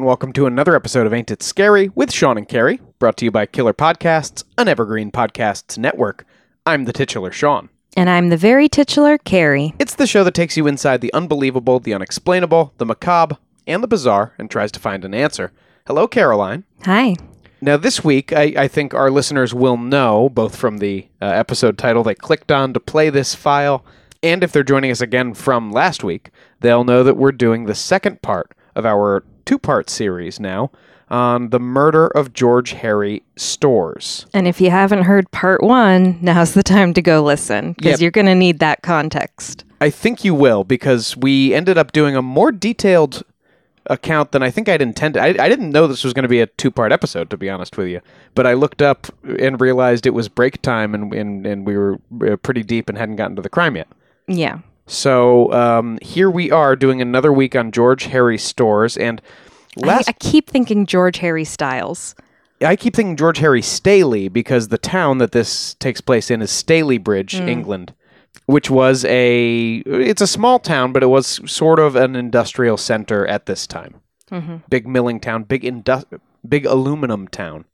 And welcome to another episode of Ain't It Scary with Sean and Carrie, brought to you by Killer Podcasts, an evergreen podcasts network. I'm the titular Sean. And I'm the very titular Carrie. It's the show that takes you inside the unbelievable, the unexplainable, the macabre, and the bizarre and tries to find an answer. Hello, Caroline. Hi. Now, this week, I, I think our listeners will know, both from the uh, episode title they clicked on to play this file, and if they're joining us again from last week, they'll know that we're doing the second part of our two part series now on the murder of George Harry Storrs. And if you haven't heard part one, now's the time to go listen because Yep. you're going to need that context. I think you will because we ended up doing a more detailed account than I think I'd intended. I, I didn't know this was going to be a two part episode, to be honest with you. But I looked up and realized it was break time and, and, and we were uh, pretty deep and hadn't gotten to the crime yet. Yeah. So um, here we are doing another week on George Harry Storrs. And I, last, I keep thinking George Harry Styles. I keep thinking George Harry Staley because the town that this takes place in is Stalybridge, England, which was a it's a small town, but it was sort of an industrial center at this time. Big milling town, big indu- big aluminum town,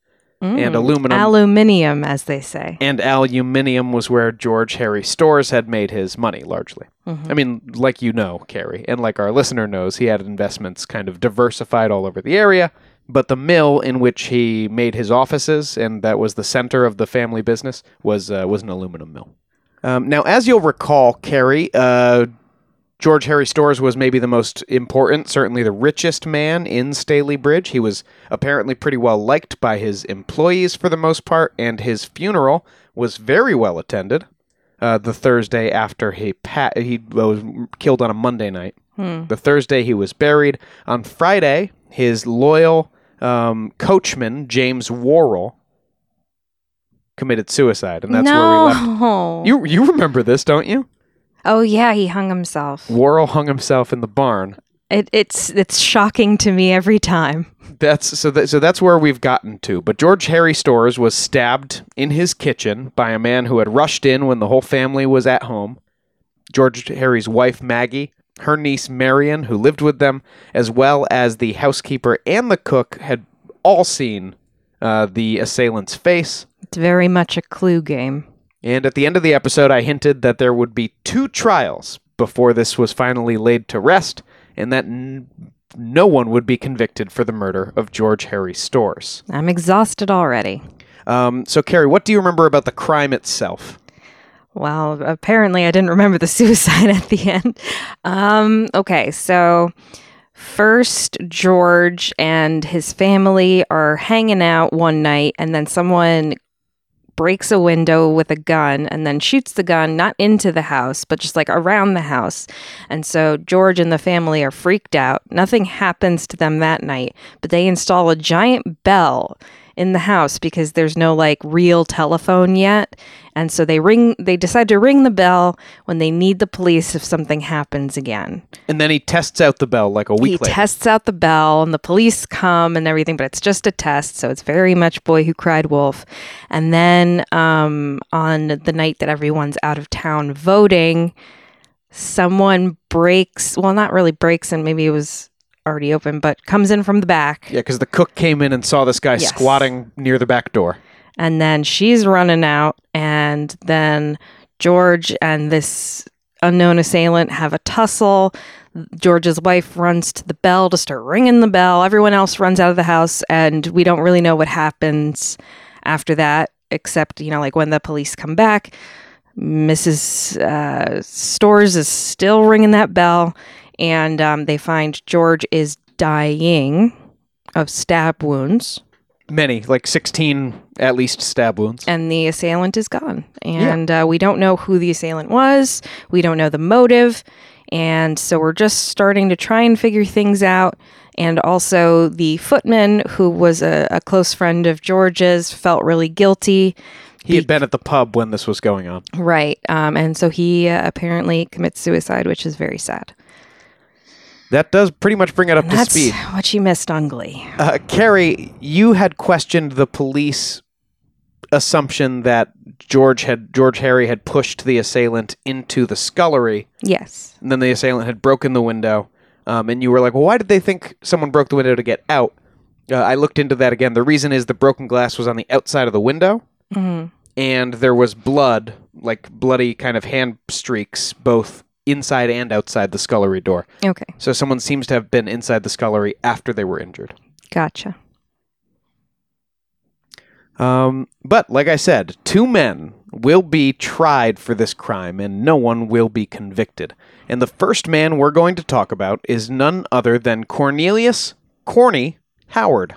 and aluminum Aluminium, as they say. and aluminium was where George Harry Storrs had made his money largely. I mean, like you know, Carrie, and like our listener knows, he had investments kind of diversified all over the area. But the mill in which he made his offices, and that was the center of the family business, was uh, was an aluminum mill. Um, now, as you'll recall, Carrie, uh, George Harry Storrs was maybe the most important, certainly the richest man in Stalybridge. He was apparently pretty well liked by his employees for the most part, and his funeral was very well attended. Uh, the Thursday after he pa- he was killed on a Monday night. The Thursday he was buried. On Friday, his loyal um, coachman James Worrell committed suicide, and that's where we left. You you remember this, don't you? Oh, yeah, he hung himself. Worrell hung himself in the barn. It, it's it's shocking to me every time. That's so that so that's where we've gotten to. But George Harry Storrs was stabbed in his kitchen by a man who had rushed in when the whole family was at home. George Harry's wife Maggie, her niece Marion, who lived with them, as well as the housekeeper and the cook, had all seen uh, the assailant's face. It's very much a clue game. And at the end of the episode, I hinted that there would be two trials before this was finally laid to rest, and that n- no one would be convicted for the murder of George Harry Storrs. I'm exhausted already. Um, so, Carrie, what do you remember about the crime itself? Well, apparently I didn't remember the suicide at the end. Um, okay, so first, George and his family are hanging out one night, and then someone breaks a window with a gun and then shoots the gun not into the house, but just like around the house. And so George and the family are freaked out. Nothing happens to them that night, but they install a giant bell in the house because there's no like real telephone yet. And so they ring they decide to ring the bell when they need the police if something happens again. And then he tests out the bell like a week He later. tests out the bell and the police come and everything, but it's just a test, so it's very much boy who cried wolf. And then um, on the night that everyone's out of town voting, someone breaks well not really breaks and maybe it was already open, but comes in from the back yeah, because the cook came in and saw this guy Yes. squatting near the back door. And then she's running out and then george and this unknown assailant have a tussle. George's wife runs to the bell to start ringing the bell. Everyone else runs out of the house and we don't really know what happens after that except you know like when the police come back mrs uh, Storrs is still ringing that bell and um, they find george is dying of stab wounds Many, like 16 at least stab wounds. and the assailant is gone. And uh, we don't know who the assailant was. We don't know the motive. And so we're just starting to try and figure things out. And also, the footman, who was a, a close friend of George's, felt really guilty. he had been at the pub when this was going on. Right. Um, and so he uh, apparently commits suicide, which is very sad. That does pretty much bring it up to That's speed. what you missed on Glee. Uh, Carrie, you had questioned the police assumption that George had George Harry had pushed the assailant into the scullery, Yes. and then the assailant had broken the window. um, and you were like, well, why did they think someone broke the window to get out? Uh, I looked into that again. The reason is the broken glass was on the outside of the window, Mhm. and there was blood, like bloody kind of hand streaks, both inside and outside the scullery door. Okay. So someone seems to have been inside the scullery after they were injured. Gotcha. Um, but like I said, two men will be tried for this crime and no one will be convicted. And the first man we're going to talk about is none other than Cornelius Corny Howard.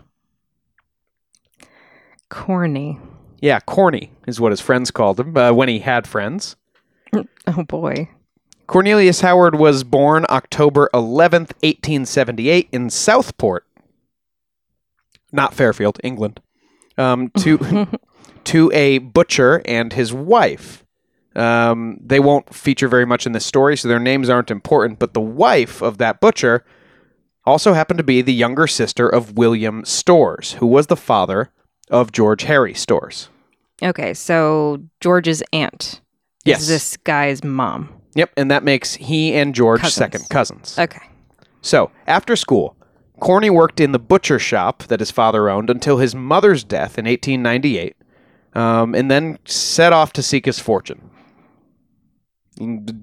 Corny. Yeah, Corny is what his friends called him uh, when he had friends. Oh boy. Cornelius Howard was born October 11th, 1878 in Southport, not Fairfield, England, um, to, to a butcher and his wife. Um, they won't feature very much in this story, so their names aren't important, but the wife of that butcher also happened to be the younger sister of William Storrs, who was the father of George Harry Storrs. Okay, so George's aunt Yes. is this guy's mom. Yep, and that makes he and George Cousins. second cousins. Okay. So, after school, Corny worked in the butcher shop that his father owned until his mother's death in 1898, um, and then set off to seek his fortune.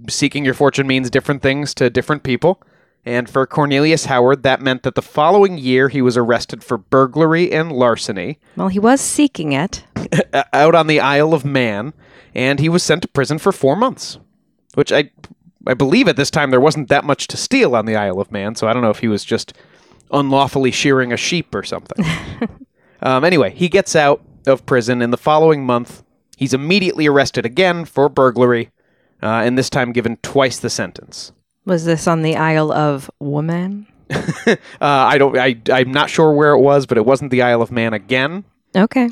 Seeking your fortune means different things to different people, and for Cornelius Howard, that meant that the following year he was arrested for burglary and larceny Well, he was seeking it. out on the Isle of Man, and he was sent to prison for four months. Which I, I believe at this time there wasn't that much to steal on the Isle of Man, so I don't know if he was just unlawfully shearing a sheep or something. um, anyway, he gets out of prison, and the following month he's immediately arrested again for burglary, uh, and this time given twice the sentence. Was this on the Isle of Woman? Uh, I don't, I, I'm not sure where it was, but it wasn't the Isle of Man again. Okay.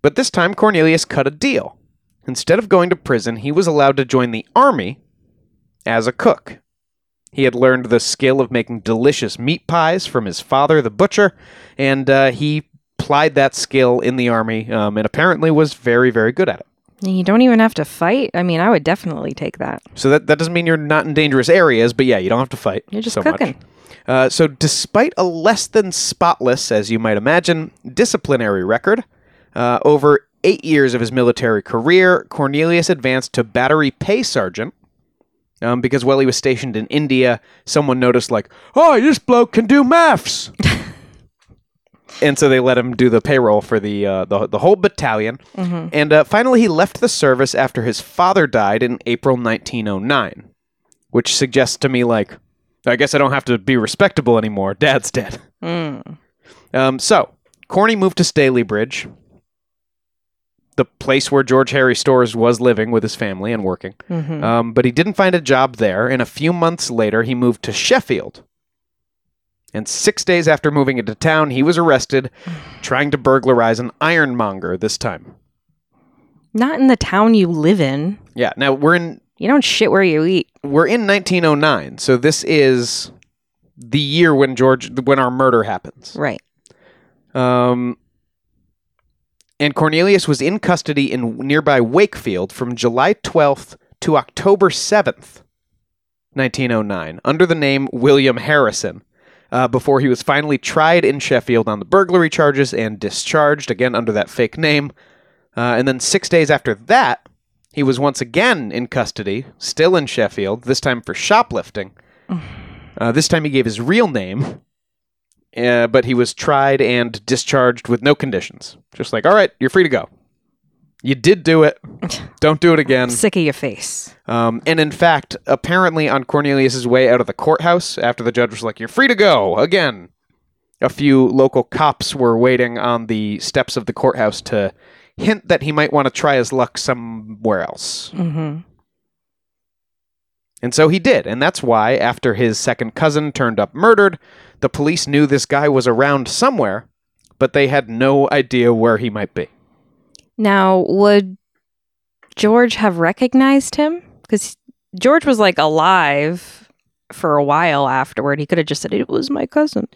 But this time, Cornelius cut a deal. Instead of going to prison, he was allowed to join the army as a cook. He had learned the skill of making delicious meat pies from his father, the butcher, and uh, he plied that skill in the army um, and apparently was very, very good at it. You don't even have to fight. I mean, I would definitely take that. So that, that doesn't mean you're not in dangerous areas, but yeah, you don't have to fight. You're just so cooking. Uh, so, despite a less than spotless, as you might imagine, disciplinary record, uh, over eight years of his military career, Cornelius advanced to battery pay sergeant. Um, because while he was stationed in India, someone noticed, like, oh, this bloke can do maths. and so they let him do the payroll for the uh, the, the whole battalion. And uh, finally, he left the service after his father died in April 1909, which suggests to me, like, I guess I don't have to be respectable anymore. Dad's dead. Mm. Um, so, Corny moved to Stalybridge, the place where George Harry Storrs was living with his family and working. Mhm. Um, but he didn't find a job there, and a few months later, he moved to Sheffield. And six days after moving into town, he was arrested trying to burglarize an ironmonger this time. Not in the town you live in. Yeah, now we're in You don't shit where you eat. we're in 1909, so this is the year when George when our murder happens. Right. Um, and Cornelius was in custody in nearby Wakefield from July 12th to October 7th, 1909, under the name William Harrison, uh, before he was finally tried in Sheffield on the burglary charges and discharged, again under that fake name. Uh, and then six days after that, he was once again in custody, still in Sheffield, this time for shoplifting. Uh, this time he gave his real name, uh, but he was tried and discharged with no conditions. Just like, all right, you're free to go. You did do it. Don't do it again. Sick of your face. Um, and in fact, apparently on Cornelius's way out of the courthouse, after the judge was like, "You're free to go again," a few local cops were waiting on the steps of the courthouse to hint that he might want to try his luck somewhere else. hmm And so he did, and that's why, after his second cousin turned up murdered, the police knew this guy was around somewhere, but they had no idea where he might be. Now, would George have recognized him? Because George was like alive for a while afterward. He could have just said, It was my cousin.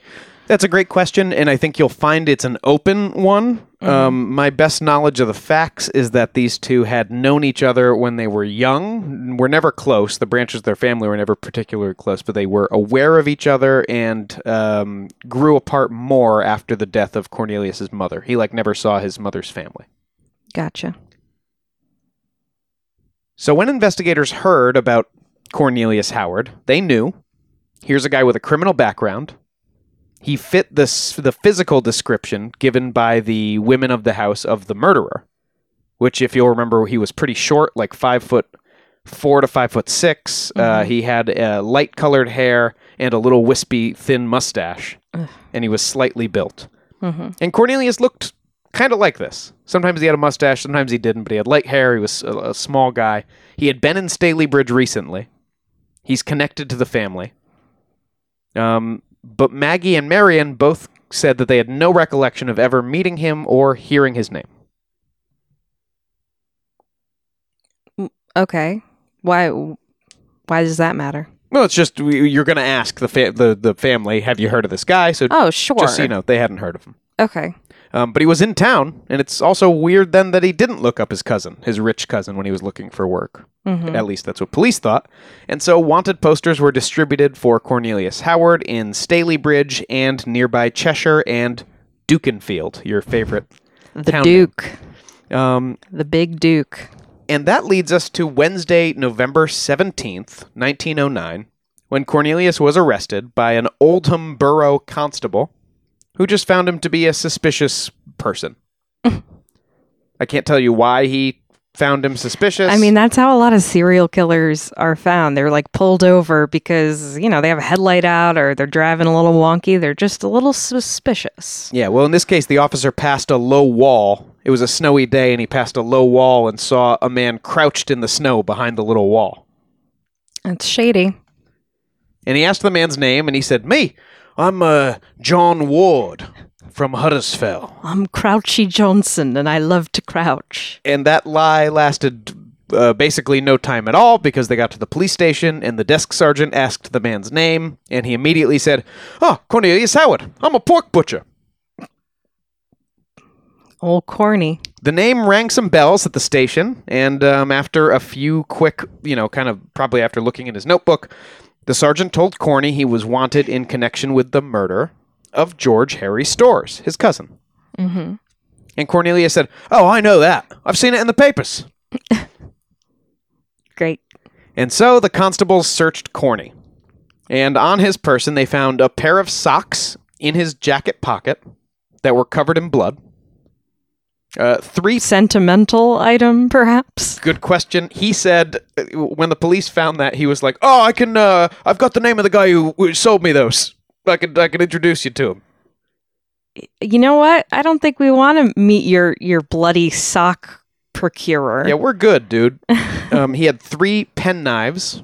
That's a great question, and I think you'll find it's an open one. Um, my best knowledge of the facts is that these two had known each other when they were young, were never close. The branches of their family were never particularly close, but they were aware of each other and um, grew apart more after the death of Cornelius's mother. He like never saw his mother's family. Gotcha. So when investigators heard about Cornelius Howard, they knew here's a guy with a criminal background. He fit the the physical description given by the women of the house of the murderer, which, if you'll remember, he was pretty short, like five foot four to five foot 6 Uh, he had uh, light colored hair and a little wispy, thin mustache, and he was slightly built. hmm And Cornelius looked kind of like this. Sometimes he had a mustache, sometimes he didn't, but he had light hair. He was a, a small guy. He had been in Stalybridge recently. He's connected to the family. Um, but Maggie and Marion both said that they had no recollection of ever meeting him or hearing his name. Mm, okay. Why? Why does that matter? Well, it's just you're going to ask the, fa- the the family, have you heard of this guy? So Oh, sure. just so you know, they hadn't heard of him. Okay. Um, but he was in town, and it's also weird then that he didn't look up his cousin, his rich cousin, when he was looking for work. hmm At least that's what police thought. And so wanted posters were distributed for Cornelius Howard in Stalybridge and nearby Cheshire and Dukinfield, your favorite. The town Duke, Um, the Big Duke. and that leads us to Wednesday, November 17th, 1909, when Cornelius was arrested by an Oldham Borough constable who just found him to be a suspicious person. I can't tell you why he found him suspicious. I mean, that's how a lot of serial killers are found. They're like pulled over because, you know, they have a headlight out or they're driving a little wonky. They're just a little suspicious. Yeah, well, in this case, the officer passed a low wall. It was a snowy day, and he passed a low wall and saw a man crouched in the snow behind the little wall. It's shady. And he asked the man's name, and he said, Me, I'm uh, John Ward from Huddersfield. I'm Crouchy Johnson and I love to crouch. And that lie lasted uh, basically no time at all because they got to the police station, and the desk sergeant asked the man's name, and he immediately said, Oh, Cornelius Howard, I'm a pork butcher. Old corny. The name rang some bells at the station, and um, after a few quick, you know, kind of probably after looking in his notebook, the sergeant told Corny he was wanted in connection with the murder of George Harry Storrs, his cousin. Mm-hmm. And Cornelia said, Oh, I know that. I've seen it in the papers. Great. And so the constables searched Corny. And on his person, they found a pair of socks in his jacket pocket that were covered in blood. Uh, three Sentimental item, perhaps? Good question. He said uh, when the police found that he was like, "Oh, I can. Uh, I've got the name of the guy who, who sold me those. I could. I could introduce you to him." You know what? I don't think we want to meet your your bloody sock procurer. Yeah, we're good, dude. um, he had three pen knives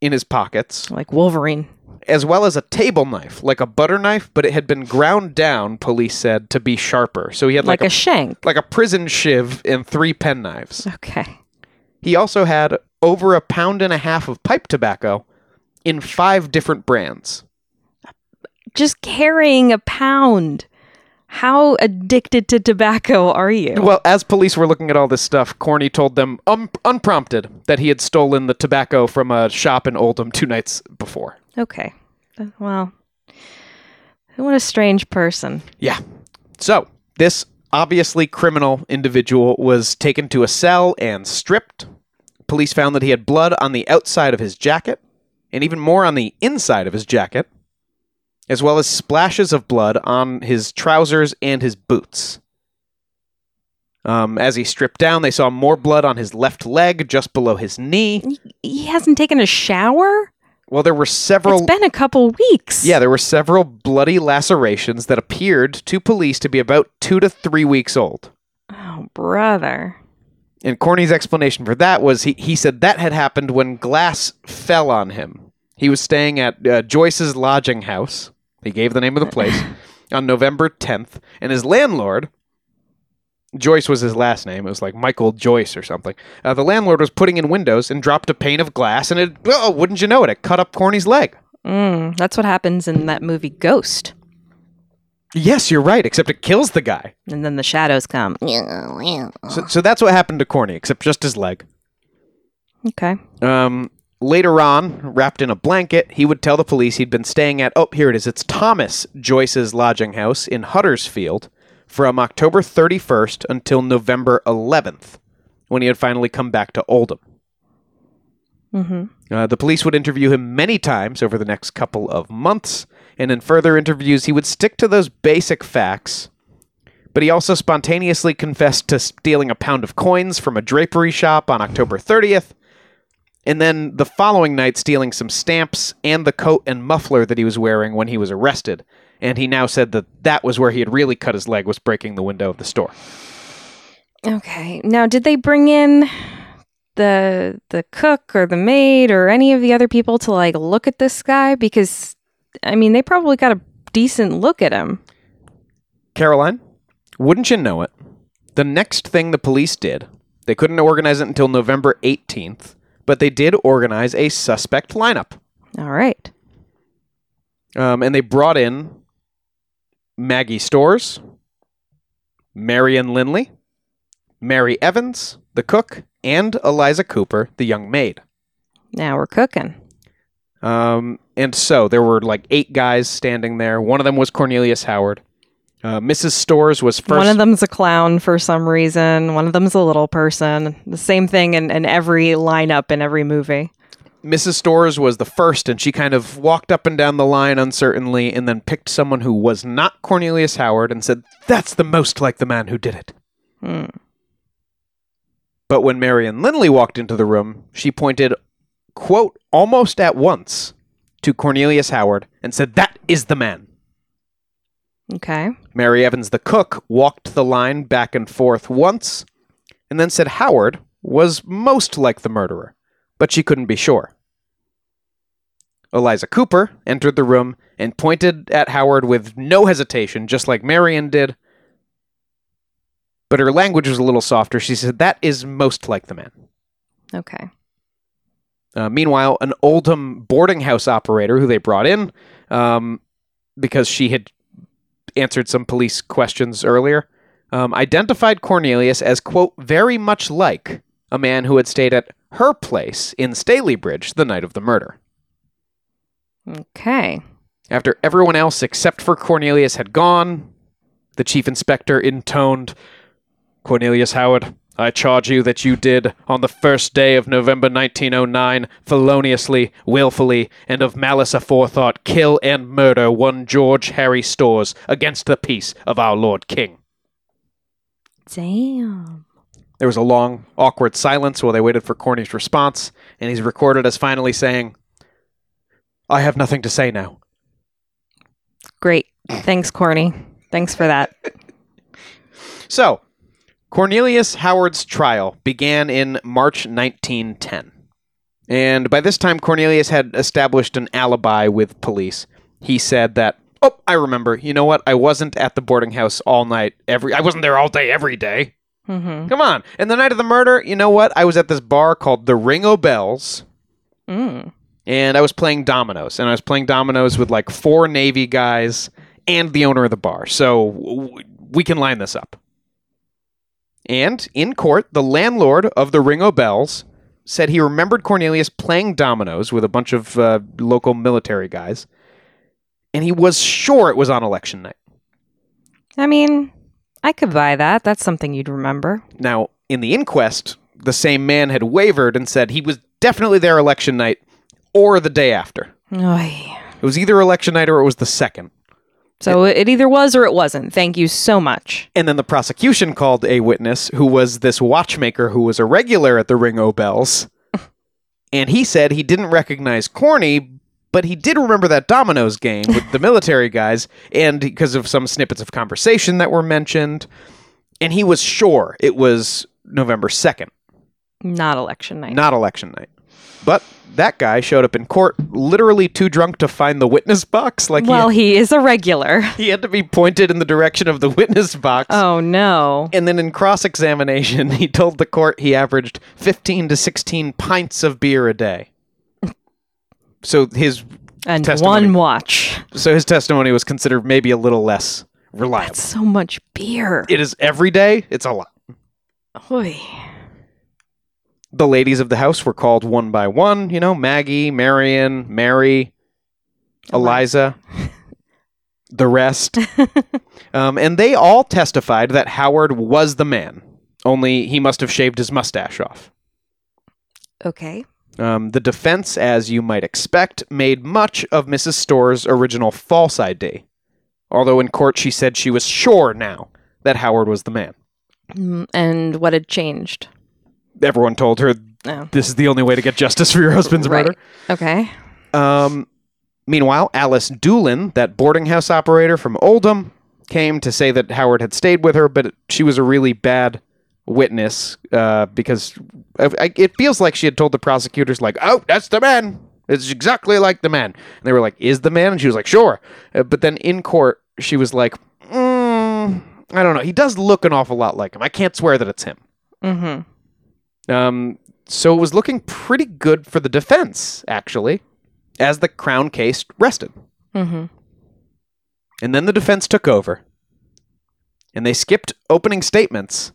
in his pockets, Like Wolverine. As well as a table knife, like a butter knife, but it had been ground down. Police said to be sharper. So he had Like, like, a, shank. like a prison shiv and three pen knives. Okay. He also had over a pound and a half of pipe tobacco in five different brands. Just carrying a pound. How addicted to tobacco are you? Well, as police were looking at all this stuff, Corny told them um, unprompted that he had stolen the tobacco from a shop in Oldham two nights before. Okay. Well, what a strange person. Yeah. So, this obviously criminal individual was taken to a cell and stripped. Police found that he had blood on the outside of his jacket and even more on the inside of his jacket, as well as splashes of blood on his trousers and his boots. Um, as he stripped down, they saw more blood on his left leg just below his knee. He hasn't taken a shower? Well, there were several. It's been a couple weeks. Yeah, there were several bloody lacerations that appeared to police to be about two to three weeks old. Oh, brother. And Corny's explanation for that was he, he said that had happened when glass fell on him. He was staying at uh, Joyce's lodging house. He gave the name of the place on November 10th, and his landlord, Joyce was his last name. It was like Michael Joyce or something. Uh, the landlord was putting in windows and dropped a pane of glass, and it, oh, wouldn't you know it, it cut up Corny's leg. Mm, that's what happens in that movie Ghost. Yes, you're right, except it kills the guy. And then the shadows come. So, so that's what happened to Corny, except just his leg. Okay. Um, later on, wrapped in a blanket, he would tell the police he'd been staying at, oh, here it is, it's Thomas Joyce's lodging house in Huddersfield from October 31st until November 11th, when he had finally come back to Oldham. Mm-hmm. Uh, the police would interview him many times over the next couple of months, and in further interviews, he would stick to those basic facts. But he also spontaneously confessed to stealing a pound of coins from a drapery shop on October 30th, and then the following night, stealing some stamps and the coat and muffler that he was wearing when he was arrested. And he now said that that was where he had really cut his leg, was breaking the window of the store. Okay. Now, did they bring in the the cook or the maid or any of the other people to like look at this guy? Because I mean, they probably got a decent look at him. Caroline, wouldn't you know it? The next thing the police did, they couldn't organize it until November 18th, but they did organize a suspect lineup. All right. Um, and they brought in Maggie Storrs, Marion Linley, Mary Evans, the cook, and Eliza Cooper, the young maid. Now we're cooking. Um, and so there were like eight guys standing there. One of them was Cornelius Howard. Uh, Mrs. Storrs was first. One of them's a clown for some reason. One of them's a little person. The same thing in, in every lineup in every movie. Mrs. Storrs was the first, and she kind of walked up and down the line uncertainly, and then picked someone who was not Cornelius Howard and said, "That's the most like the man who did it." Hmm. But when Marion Linley walked into the room, she pointed, quote, almost at once to Cornelius Howard and said, That is the man. Okay. Mary Evans, the cook, walked the line back and forth once and then said Howard was most like the murderer, but she couldn't be sure. Eliza Cooper entered the room and pointed at Howard with no hesitation, just like Marion did. But her language was a little softer. She said, That is most like the man. Okay. Uh, meanwhile, an Oldham boarding house operator who they brought in um, because she had answered some police questions earlier um, identified Cornelius as, quote, very much like a man who had stayed at her place in Stalybridge the night of the murder. Okay. After everyone else except for Cornelius had gone, the chief inspector intoned, Cornelius Howard, I charge you that you did, on the first day of November 1909, feloniously, wilfully, and of malice aforethought, kill and murder one George Harry Storrs against the peace of our Lord King. Damn. There was a long, awkward silence while they waited for Corny's response, and he's recorded as finally saying, I have nothing to say now. Great. Thanks, Corny. Thanks for that. So, Cornelius Howard's trial began in March 1910. And by this time, Cornelius had established an alibi with police. He said that, oh, I remember, you know what? I wasn't at the boarding house all night, every, I wasn't there all day, every day. Mm-hmm. Come on. And the night of the murder, you know what? I was at this bar called the Ring o' Bells. Mm. and I was playing dominoes, and I was playing dominoes with like four Navy guys and the owner of the bar. So w- we can line this up. And in court, the landlord of the Ring o' Bells said he remembered Cornelius playing dominoes with a bunch of uh, local military guys, and he was sure it was on election night. I mean, I could buy that. That's something you'd remember. Now, in the inquest, the same man had wavered and said he was definitely there election night or the day after. Oy. It was either election night or it was the second. So it either was or it wasn't. Thank you so much. And then the prosecution called a witness who was this watchmaker who was a regular at the Ring o' Bells. and he said he didn't recognize Corny, but he did remember that dominoes game with the military guys, and because of some snippets of conversation that were mentioned. And he was sure it was November 2nd, Not election night. not election night. But that guy showed up in court literally too drunk to find the witness box. Like well, he is a regular. he, he had to be pointed in the direction of the witness box. Oh no. And then in cross examination, he told the court he averaged 15 to 16 pints of beer a day. So his And Testimony. one watch. so his testimony was considered maybe a little less reliable. That's so much beer. It is every day. It's a lot. Oy. The ladies of the house were called one by one. You know, Maggie, Marion, Mary, Eliza, the rest. um, and they all testified that Howard was the man, only he must have shaved his mustache off. Okay. Um, the defense, as you might expect, made much of Mrs. Storrs' original false ID, although in court she said she was sure now that Howard was the man. Mm, And what had changed? Everyone told her Oh. this is the only way to get justice for your husband's Right. murder. Okay. Um, meanwhile, Alice Doolin, that boarding house operator from Oldham, came to say that Howard had stayed with her, but she was a really bad witness uh, because I, I- it feels like she had told the prosecutors, like, "Oh, that's the man. It's exactly like the man." And they were like, "Is the man?" And she was like, "Sure." Uh, but then in court, she was like, mm, "I don't know. He does look an awful lot like him. I can't swear that it's him." Mm-hmm. Um, so it was looking pretty good for the defense, actually, as the Crown case rested. Mm-hmm. And then the defense took over. And they skipped opening statements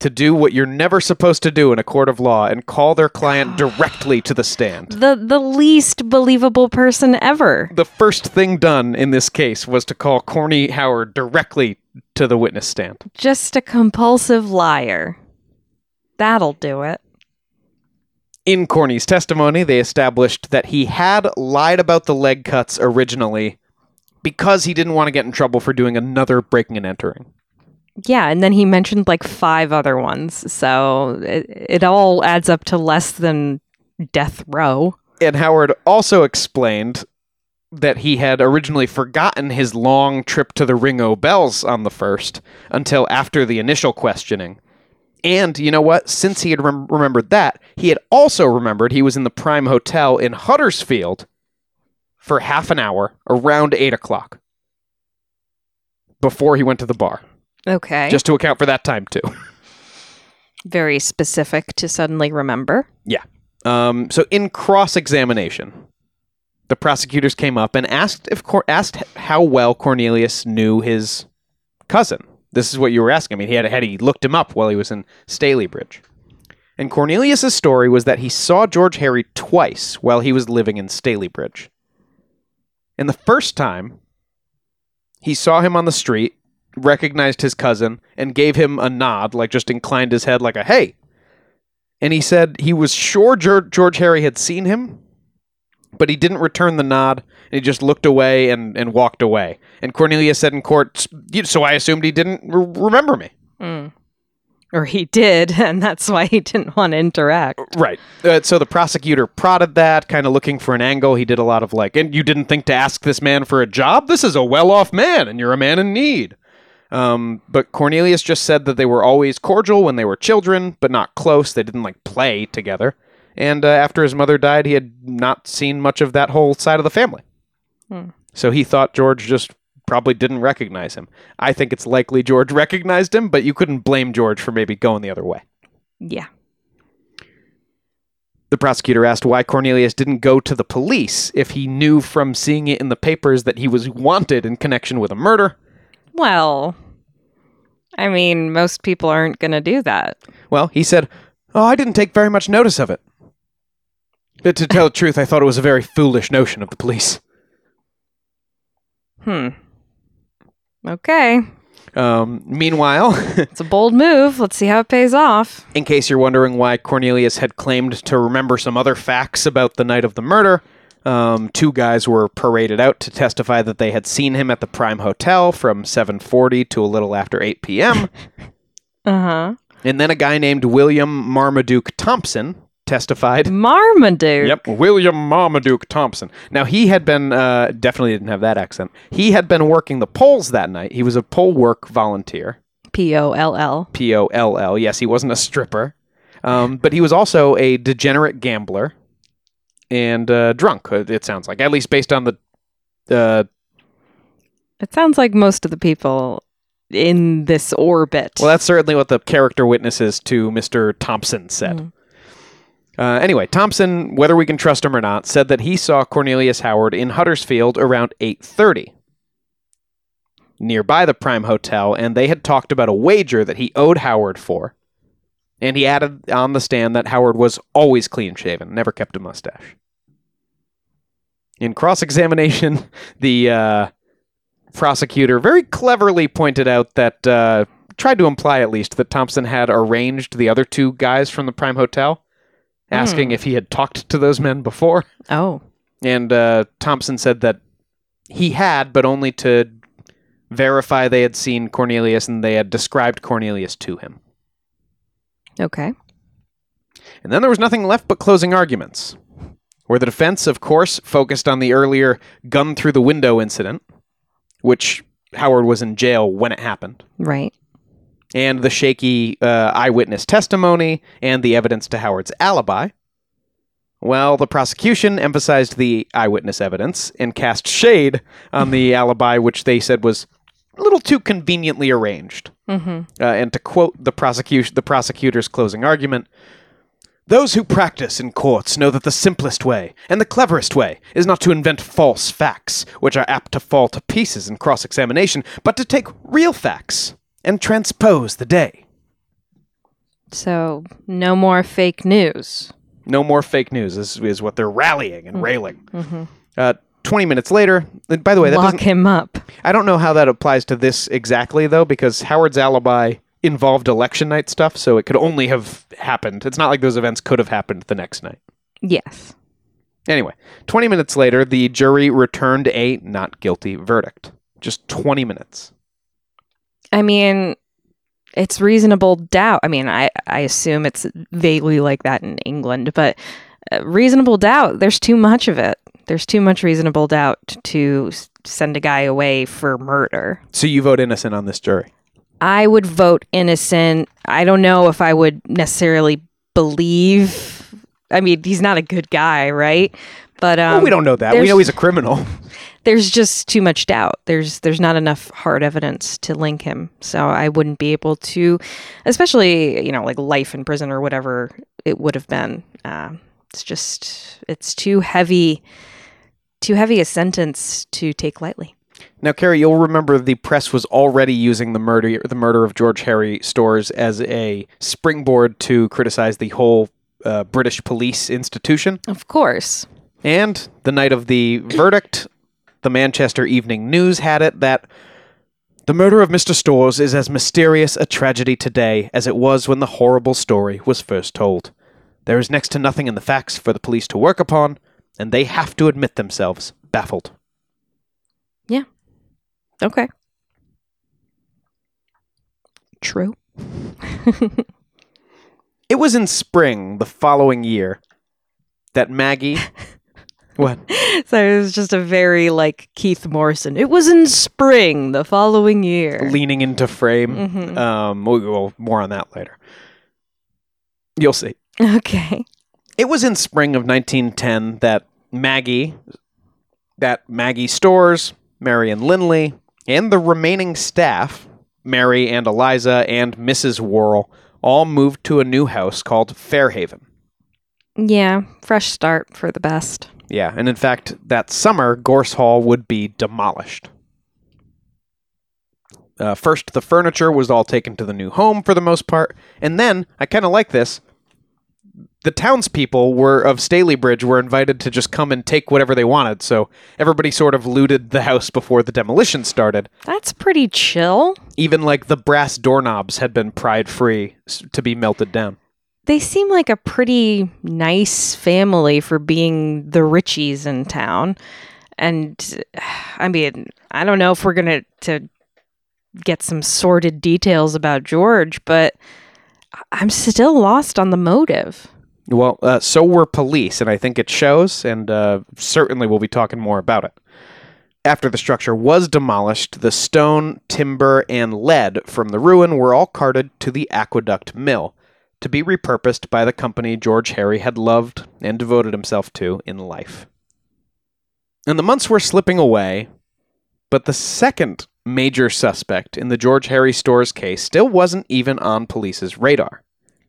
to do what you're never supposed to do in a court of law and call their client directly to the stand. The the least believable person ever. The first thing done in this case was to call Corny Howard directly to the witness stand. Just a compulsive liar. That'll do it. In Corny's testimony, they established that he had lied about the leg cuts originally because he didn't want to get in trouble for doing another breaking and entering. Yeah, and then he mentioned like five other ones. So it, it all adds up to less than death row. And Howard also explained that he had originally forgotten his long trip to the Ring o' Bells on the first until after the initial questioning. And you know what? Since he had rem- remembered that, he had also remembered he was in the Prime Hotel in Huddersfield for half an hour around 8 o'clock before he went to the bar, Okay. just to account for that time, too. very specific to suddenly remember. Yeah. Um, so in cross examination, the prosecutors came up and asked if Cor- asked how well Cornelius knew his cousin. This is what you were asking. I mean, he had had he looked him up while he was in Stalybridge. And Cornelius's story was that he saw George Harry twice while he was living in Stalybridge. And the first time, he saw him on the street, recognized his cousin, and gave him a nod, like just inclined his head like a hey and he said he was sure George, Harry had seen him, but he didn't return the nod, and he just looked away and, and walked away. And Cornelius said in court, so I assumed he didn't re- remember me. Mm. Or he did, and that's why he didn't want to interact. Right. Uh, so the prosecutor prodded that, kind of looking for an angle. He did a lot of like, and you didn't think to ask this man for a job? This is a well off man, and you're a man in need. Um, but Cornelius just said that they were always cordial when they were children, but not close. They didn't like play together. And uh, after his mother died, he had not seen much of that whole side of the family. Hmm. So he thought George just probably didn't recognize him. I think it's likely George recognized him, but you couldn't blame George for maybe going the other way. Yeah. The prosecutor asked why Cornelius didn't go to the police if he knew from seeing it in the papers that he was wanted in connection with a murder. Well, I mean, most people aren't going to do that. Well, he said, Oh, I didn't take very much notice of it. But to tell the truth, I thought it was a very foolish notion of the police. Hmm. Okay. Um, meanwhile, It's a bold move. Let's see how it pays off. in case you're wondering why Cornelius had claimed to remember some other facts about the night of the murder, um, two guys were paraded out to testify that they had seen him at the Prime Hotel from 7:40 to a little after 8 p.m. Uh huh. And then a guy named William Marmaduke Thompson testified. Marmaduke. Yep, William Marmaduke Thompson. Now he had been uh, definitely didn't have that accent. He had been working the polls that night. He was a poll work volunteer. P O L L. P O L L. Yes, he wasn't a stripper, um, but he was also a degenerate gambler and uh, drunk. uh, It sounds like, at least based on the. Uh, It sounds like most of the people in this orbit. well, that's certainly what the character witnesses to Mr. Thompson said. Mhm. Uh, anyway, Thompson, whether we can trust him or not, said that he saw Cornelius Howard in Huddersfield around 8:30. nearby the Prime Hotel, and they had talked about a wager that he owed Howard for. And he added on the stand that Howard was always clean shaven, never kept a mustache. In cross examination, the uh, prosecutor very cleverly pointed out that, uh, tried to imply at least, that Thompson had arranged the other two guys from the Prime Hotel, asking if he had talked to those men before. Oh. And uh, Thompson said that he had, but only to verify they had seen Cornelius and they had described Cornelius to him. Okay. And then there was nothing left but closing arguments, where the defense, of course, focused on the earlier gun through the window incident, which Howard was in jail when it happened, Right. and the shaky uh, eyewitness testimony and the evidence to Howard's alibi. Well, the prosecution emphasized the eyewitness evidence and cast shade on the alibi, which they said was a little too conveniently arranged. Mm-hmm. Uh, and to quote the prosecution, the prosecutor's closing argument, those who practice in courts know that the simplest way and the cleverest way is not to invent false facts, which are apt to fall to pieces in cross examination, but to take real facts and transpose the day. So no more fake news. No more fake news is, is what they're rallying and railing. Mm-hmm. Uh, 20 minutes later, and by the way, that Lock doesn't, him up. I don't know how that applies to this exactly, though, because Howard's alibi involved election night stuff, so it could only have happened. It's not like those events could have happened the next night. Yes. Anyway, 20 minutes later, the jury returned a not guilty verdict. Just 20 minutes. I mean, it's reasonable doubt. I mean, I, I assume it's vaguely like that in England, but uh, reasonable doubt, there's too much of it. There's too much reasonable doubt to send a guy away for murder. So you vote innocent on this jury. I would vote innocent. I don't know if I would necessarily believe. I mean, he's not a good guy, right? But um, well, we don't know that. We know he's a criminal. there's just too much doubt. There's there's not enough hard evidence to link him. So I wouldn't be able to, especially you know like life in prison or whatever it would have been. Uh, it's just it's too heavy, too heavy a sentence to take lightly. Now, Carrie, you'll remember the press was already using the murder the murder of George Harry Storrs as a springboard to criticize the whole uh, British police institution. Of course. And the night of the verdict, the Manchester Evening News had it that the murder of Mr. Storrs is as mysterious a tragedy today as it was when the horrible story was first told. There is next to nothing in the facts for the police to work upon, and they have to admit themselves baffled. Yeah. Okay. True. It was in spring the following year that Maggie. what? So it was just a very like Keith Morrison. It was in spring the following year. Leaning into frame. Mhm. Um, we'll, we'll more on that later. You'll see. Okay. It was in spring of 1910 that Maggie, that Maggie Storrs, Marion Linley, and the remaining staff, Mary and Eliza and Mrs. Worrell, all moved to a new house called Fairhaven. Yeah, fresh start for the best. Yeah, and in fact, that summer, Gorse Hall would be demolished. Uh, first, the furniture was all taken to the new home for the most part, and then I kind of like this. The townspeople were of Stalybridge were invited to just come and take whatever they wanted, so everybody sort of looted the house before the demolition started. That's pretty chill. Even like the brass doorknobs had been pried free to be melted down. They seem like a pretty nice family for being the Richies in town. And I mean, I don't know if we're going to to get some sordid details about George, but I'm still lost on the motive. Well, uh, so were police, and I think it shows, and uh, certainly we'll be talking more about it. After the structure was demolished, the stone, timber, and lead from the ruin were all carted to the Aqueduct Mill to be repurposed by the company George Harry had loved and devoted himself to in life. And the months were slipping away, but the second major suspect in the George Harry Storrs case still wasn't even on police's radar.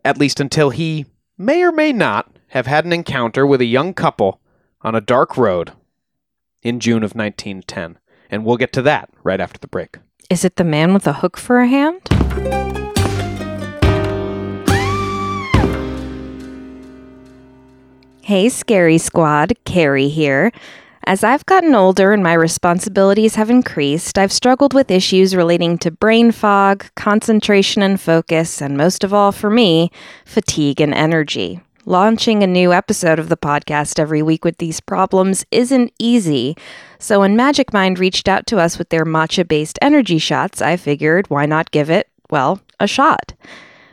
At least until he may or may not have had an encounter with a young couple on a dark road in June of 1910. And we'll get to that right after the break. Is it the man with a hook for a hand? Hey, Scary Squad, Carrie here. As I've gotten older and my responsibilities have increased, I've struggled with issues relating to brain fog, concentration and focus, and most of all for me, fatigue and energy. Launching a new episode of the podcast every week with these problems isn't easy. So when Magic Mind reached out to us with their matcha based energy shots, I figured why not give it, well, a shot.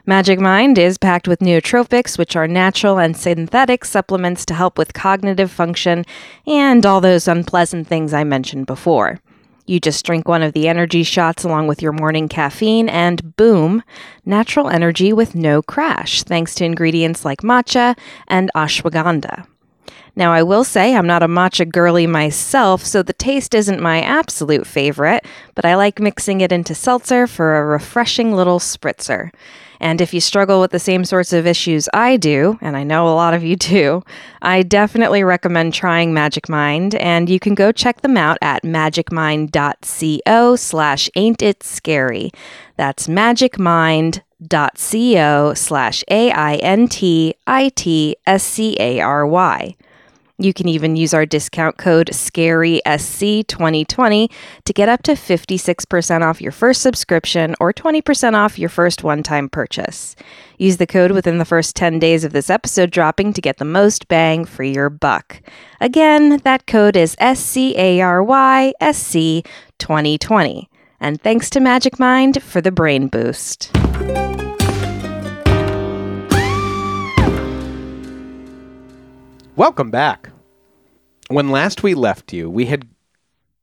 Magic Mind is packed with nootropics, which are natural and synthetic supplements to help with cognitive function and all those unpleasant things I mentioned before. You just drink one of the energy shots along with your morning caffeine, and boom, natural energy with no crash, thanks to ingredients like matcha and ashwagandha. Now, I will say I'm not a matcha girly myself, so the taste isn't my absolute favorite, but I like mixing it into seltzer for a refreshing little spritzer. And if you struggle with the same sorts of issues I do, and I know a lot of you do, I definitely recommend trying Magic Mind, and you can go check them out at magicmind.co slash ain't it scary. That's magicmind.co slash A-I-N-T-I-T-S-C-A-R-Y. You can even use our discount code SCARYSC2020 to get up to 56% off your first subscription or 20% off your first one time purchase. Use the code within the first 10 days of this episode dropping to get the most bang for your buck. Again, that code is SCARYSC2020. And thanks to Magic Mind for the brain boost. Welcome back. When last we left you, we had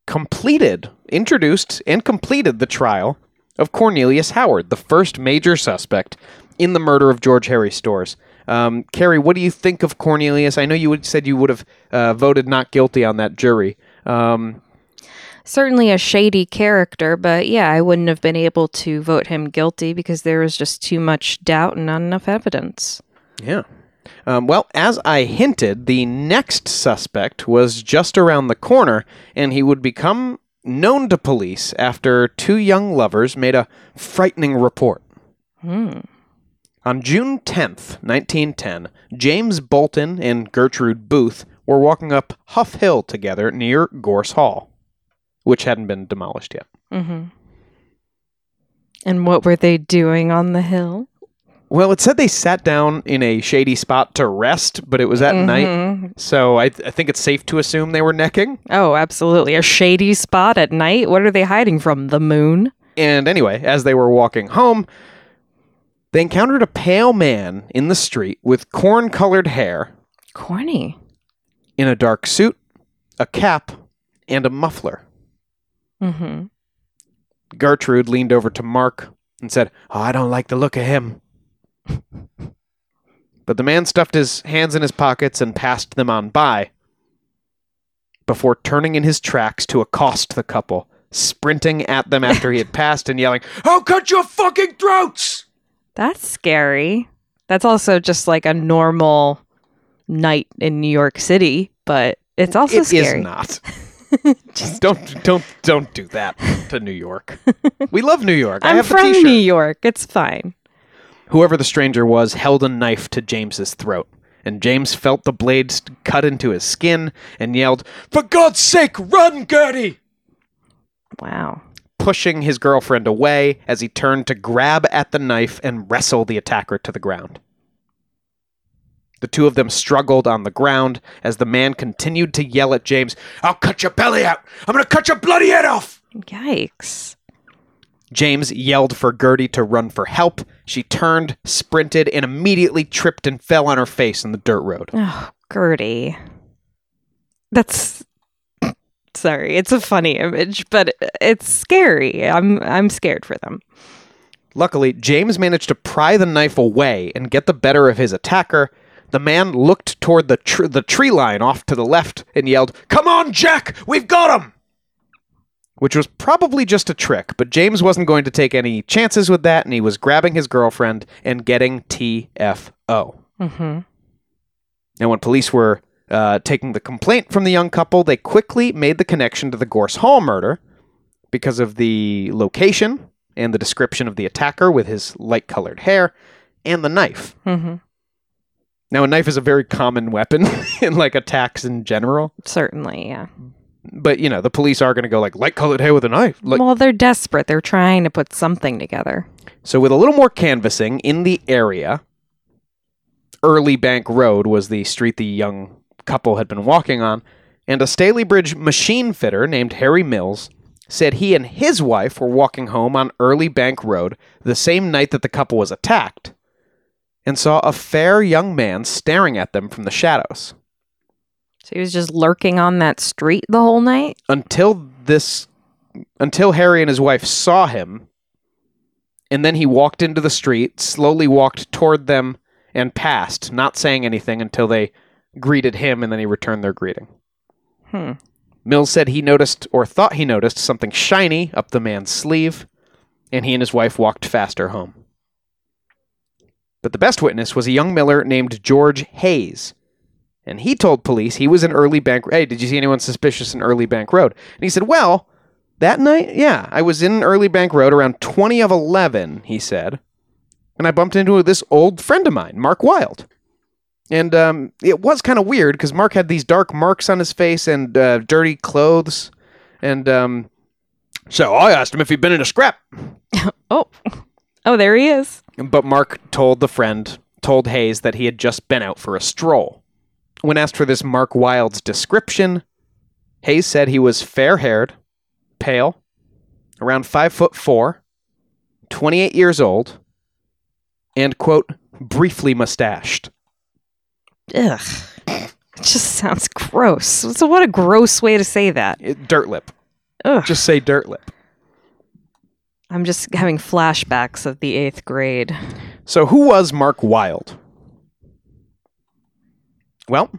completed, introduced, and completed the trial of Cornelius Howard, the first major suspect in the murder of George Harry Storrs. Um, Carrie, what do you think of Cornelius? I know you would, said you would have uh, voted not guilty on that jury. Um, Certainly a shady character, but yeah, I wouldn't have been able to vote him guilty because there was just too much doubt and not enough evidence. Yeah. Um, well, as I hinted, the next suspect was just around the corner, and he would become known to police after two young lovers made a frightening report. Hmm. On June 10th, 1910, James Bolton and Gertrude Booth were walking up Hough Hill together near Gorse Hall, which hadn't been demolished yet. Mm-hmm. And what were they doing on the hill? Well, it said they sat down in a shady spot to rest, but it was at night, Mhm. so I, I think it's safe to assume they were necking. Oh, absolutely. A shady spot at night? What are they hiding from? The moon? And anyway, as they were walking home, they encountered a pale man in the street with corn colored hair, Corny. in a dark suit, a cap, and a muffler. Mm-hmm. Gertrude leaned over to Mark and said, oh, I don't like the look of him. But the man stuffed his hands in his pockets and passed them on by before turning in his tracks to accost the couple, sprinting at them after he had passed and yelling, I'll cut your fucking throats! That's scary. That's also just like a normal night in New York City, but it's also It is scary. not. just don't don't don't do that to New York. We love New York. I I'm have the from. New York. It's fine. Whoever the stranger was held a knife to James's throat, and James felt the blades cut into his skin and yelled, "For God's sake, run, Gertie!" Wow. pushing his girlfriend away as he turned to grab at the knife and wrestle the attacker to the ground. The two of them struggled on the ground as the man continued to yell at James, I'll cut your belly out! I'm gonna cut your bloody head off! Yikes. James yelled for Gertie to run for help. She turned, sprinted, and immediately tripped and fell on her face in the dirt road. Oh, Gertie. That's sorry. It's a funny image, but it's scary. I'm I'm scared for them. Luckily, James managed to pry the knife away and get the better of his attacker. The man looked toward the tr- the tree line off to the left and yelled, "Come on, Jack! We've got him!" Which was probably just a trick, but James wasn't going to take any chances with that, and he was grabbing his girlfriend and getting TFO. Mm-hmm. And when police were uh, taking the complaint from the young couple, they quickly made the connection to the Gorse Hall murder, because of the location and the description of the attacker with his light colored hair and the knife. hmm Now, a knife is a very common weapon in like attacks in general, Certainly, yeah. But you know, the police are going to go like light colored hair with a knife. Like, well, they're desperate. They're trying to put something together. so, with a little more canvassing in the area, Early Bank Road was the street the young couple had been walking on, and a Stalybridge machine fitter named Harry Mills said he and his wife were walking home on Early Bank Road the same night that the couple was attacked and saw a fair young man staring at them from the shadows. So he was just lurking on that street the whole night? Until this until Harry and his wife saw him and then he walked into the street, slowly walked toward them and passed, not saying anything until they greeted him and then he returned their greeting. Hmm. Mills said he noticed or thought he noticed something shiny up the man's sleeve, and he and his wife walked faster home. But the best witness was a young miller named George Hayes. And he told police he was in Early Bank. Hey, did you see anyone suspicious in Early Bank Road? And he said, Well, that night, yeah, I was in Early Bank Road around 20 of 11, he said. And I bumped into this old friend of mine, Mark Wilde. And um, it was kind of weird because Mark had these dark marks on his face and uh, dirty clothes. And um, so I asked him if he'd been in a scrap. Oh. Oh, there he is. But Mark told the friend, told Hayes that he had just been out for a stroll. When asked for this Mark Wilde's description, Hayes said he was fair haired, pale, around five foot four, 28 years old, and, quote, briefly mustached. Ugh. It just sounds gross. So what a gross way to say that. It- dirt lip. Ugh. Just say dirt lip. I'm just having flashbacks of the eighth grade. So, who was Mark Wilde? Well,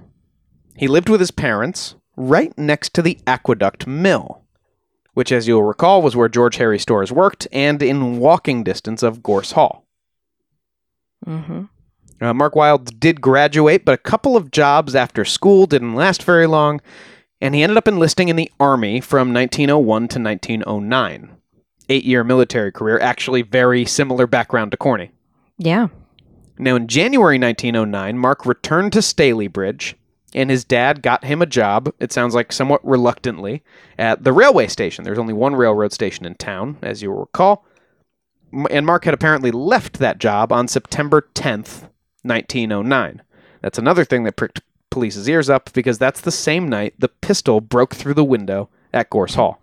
he lived with his parents right next to the Aqueduct Mill, which, as you'll recall, was where George Harry Storrs worked and in walking distance of Gorse Hall. Mm-hmm. Uh, Mark Wilde did graduate, but a couple of jobs after school didn't last very long, and he ended up enlisting in the Army from 1901 to 1909. Eight year military career, actually, very similar background to Corny. Yeah. Now, in January 1909, Mark returned to Stalybridge, and his dad got him a job, it sounds like somewhat reluctantly, at the railway station. There's only one railroad station in town, as you will recall. And Mark had apparently left that job on September 10th, 1909. That's another thing that pricked police's ears up because that's the same night the pistol broke through the window at Gorse Hall.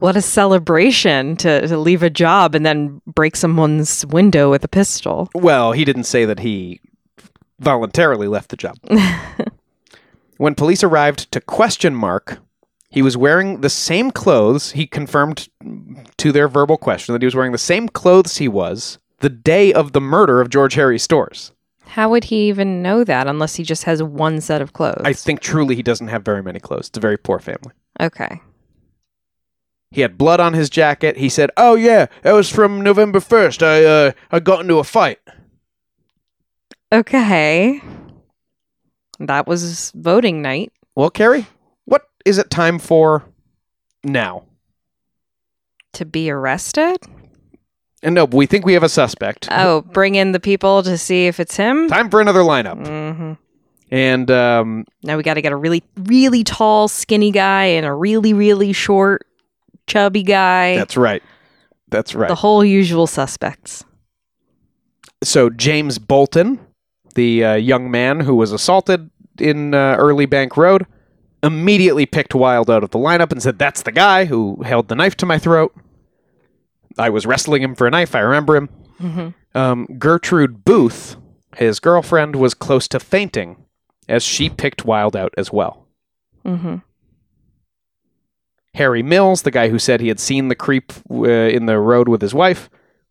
What a celebration to, to leave a job and then break someone's window with a pistol. Well, he didn't say that he voluntarily left the job. when police arrived to question Mark, he was wearing the same clothes. He confirmed to their verbal question that he was wearing the same clothes he was the day of the murder of George Harry Storrs. How would he even know that unless he just has one set of clothes? I think truly he doesn't have very many clothes. It's a very poor family. okay. He had blood on his jacket. He said, "Oh yeah, that was from November 1st. I uh I got into a fight." Okay. That was voting night. Well, Carrie, what is it time for now? To be arrested? And no, we think we have a suspect. Oh, bring in the people to see if it's him? Time for another lineup. hmm And um, Now we got to get a really, really tall, skinny guy and a really, really short, chubby guy. that's right. That's right. The whole usual suspects. so James Bolton, the uh, young man who was assaulted in uh, Early Bank Road, immediately picked Wilde out of the lineup and said, "That's the guy who held the knife to my throat. I was wrestling him for a knife. I remember him." hmm Um, Gertrude Booth, his girlfriend, was close to fainting as she picked Wilde out as well. hmm Harry Mills, the guy who said he had seen the creep uh, in the road with his wife,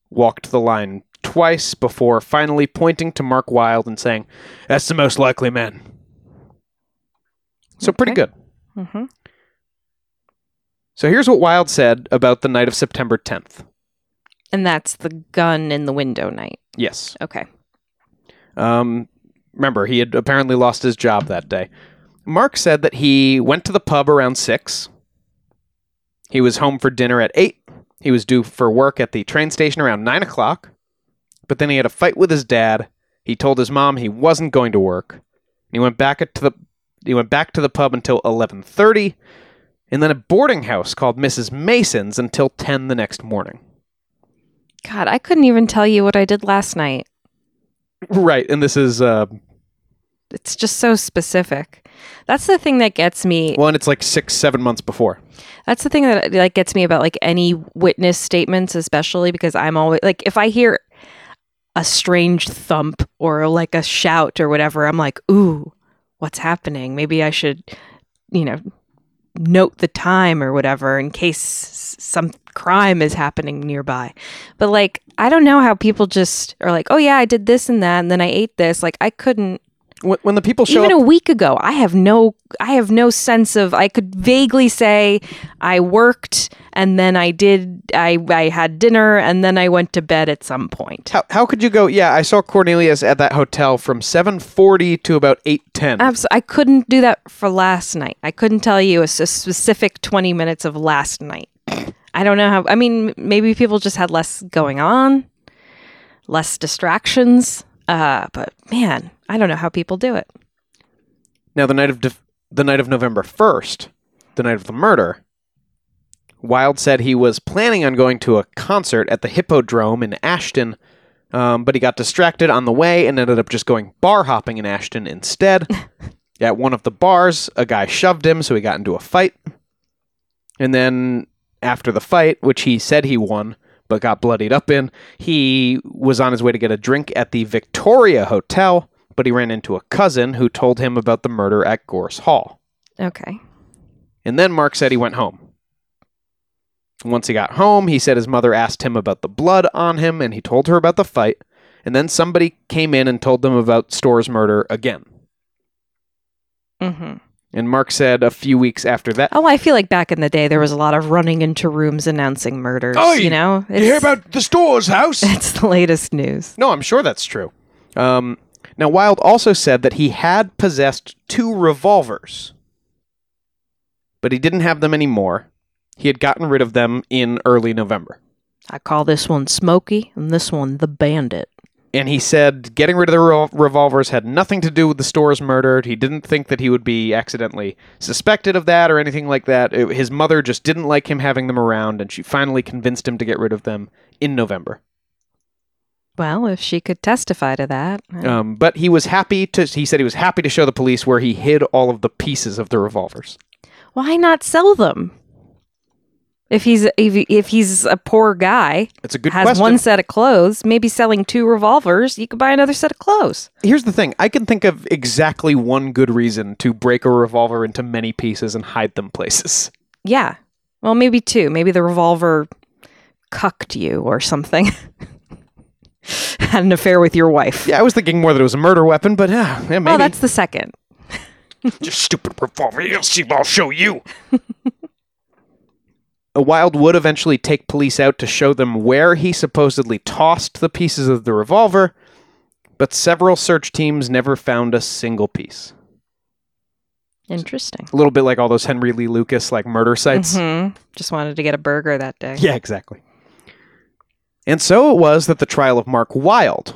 walked the line twice before finally pointing to Mark Wilde and saying, That's the most likely man. So, pretty Okay. good. hmm So, here's what Wilde said about the night of September 10th. And that's the gun in the window night. Yes. Okay. Um, remember, he had apparently lost his job that day. Mark said that he went to the pub around 6 He was home for dinner at 8. He was due for work at the train station around 9 o'clock. But then he had a fight with his dad. He told his mom he wasn't going to work. He went back to the he went back to the pub until 11:30 and then a boarding house called Mrs. Mason's until 10 the next morning. God, I couldn't even tell you what I did last night. Right, and this is uh It's just so specific. That's the thing that gets me. well, and it's like 6 7 months before. That's the thing that like gets me about like any witness statements, especially because I'm always like if I hear a strange thump or like a shout or whatever, I'm like, ooh, what's happening? Maybe I should, you know, note the time or whatever in case some crime is happening nearby. But like, I don't know how people just are like, oh yeah, I did this and that, and then I ate this. Like, I couldn't When, when the people show even up a week ago i have no i have no sense of i could vaguely say i worked and then i did i i had dinner and then i went to bed at some point how, how could you go? Yeah, I saw Cornelius at that hotel from 7:40 to about 8:10. Abs- i couldn't do that for last night i couldn't tell you a specific 20 minutes of last night i don't know how i mean maybe people just had less going on less distractions uh but man i don't know how people do it Now, the night of def- the night of November first, the night of the murder, Wilde said he was planning on going to a concert at the Hippodrome in Ashton, um, but he got distracted on the way and ended up just going bar hopping in Ashton instead. at one of the bars, a guy shoved him, so he got into a fight. And then after the fight, which he said he won but got bloodied up in, he was on his way to get a drink at the Victoria Hotel, but he ran into a cousin who told him about the murder at Gorse Hall. okay And then Mark said he went home. Once he got home, he said his mother asked him about the blood on him, and he told her about the fight. And then somebody came in and told them about Storrs' murder again. Mm-hmm. And Mark said a few weeks after that, Oh, I feel like back in the day there was a lot of running into rooms announcing murders. Oh, you you- know, You hear about the Storrs' house? it's the latest news. No, I'm sure that's true. Um, now, Wilde also said that he had possessed two revolvers, but he didn't have them anymore. He had gotten rid of them in early November. I call this one Smokey and this one the Bandit. And he said getting rid of the revol- revolvers had nothing to do with the Storrs' murder. He didn't think that he would be accidentally suspected of that or anything like that. It- his mother just didn't like him having them around, and she finally convinced him to get rid of them in November. Well, if she could testify to that. I- Um, but he was happy to. He said he was happy to show the police where he hid all of the pieces of the revolvers. Why not sell them? If he's if, if he's a poor guy, It's a good has question. one set of clothes, maybe selling two revolvers, you could buy another set of clothes. Here's the thing: I can think of exactly one good reason to break a revolver into many pieces and hide them places. Yeah. Well, maybe two. Maybe the revolver cucked you or something. Had an affair with your wife. Yeah, I was thinking more that it was a murder weapon, but yeah, yeah maybe. Oh, that's the second. Just stupid revolver. You'll see. I'll show you. A Wilde would eventually take police out to show them where he supposedly tossed the pieces of the revolver, but several search teams never found a single piece. Interesting. A little bit like all those Henry Lee Lucas like murder sites. Mhm. Just wanted to get a burger that day. Yeah, exactly. And so it was that the trial of Mark Wilde,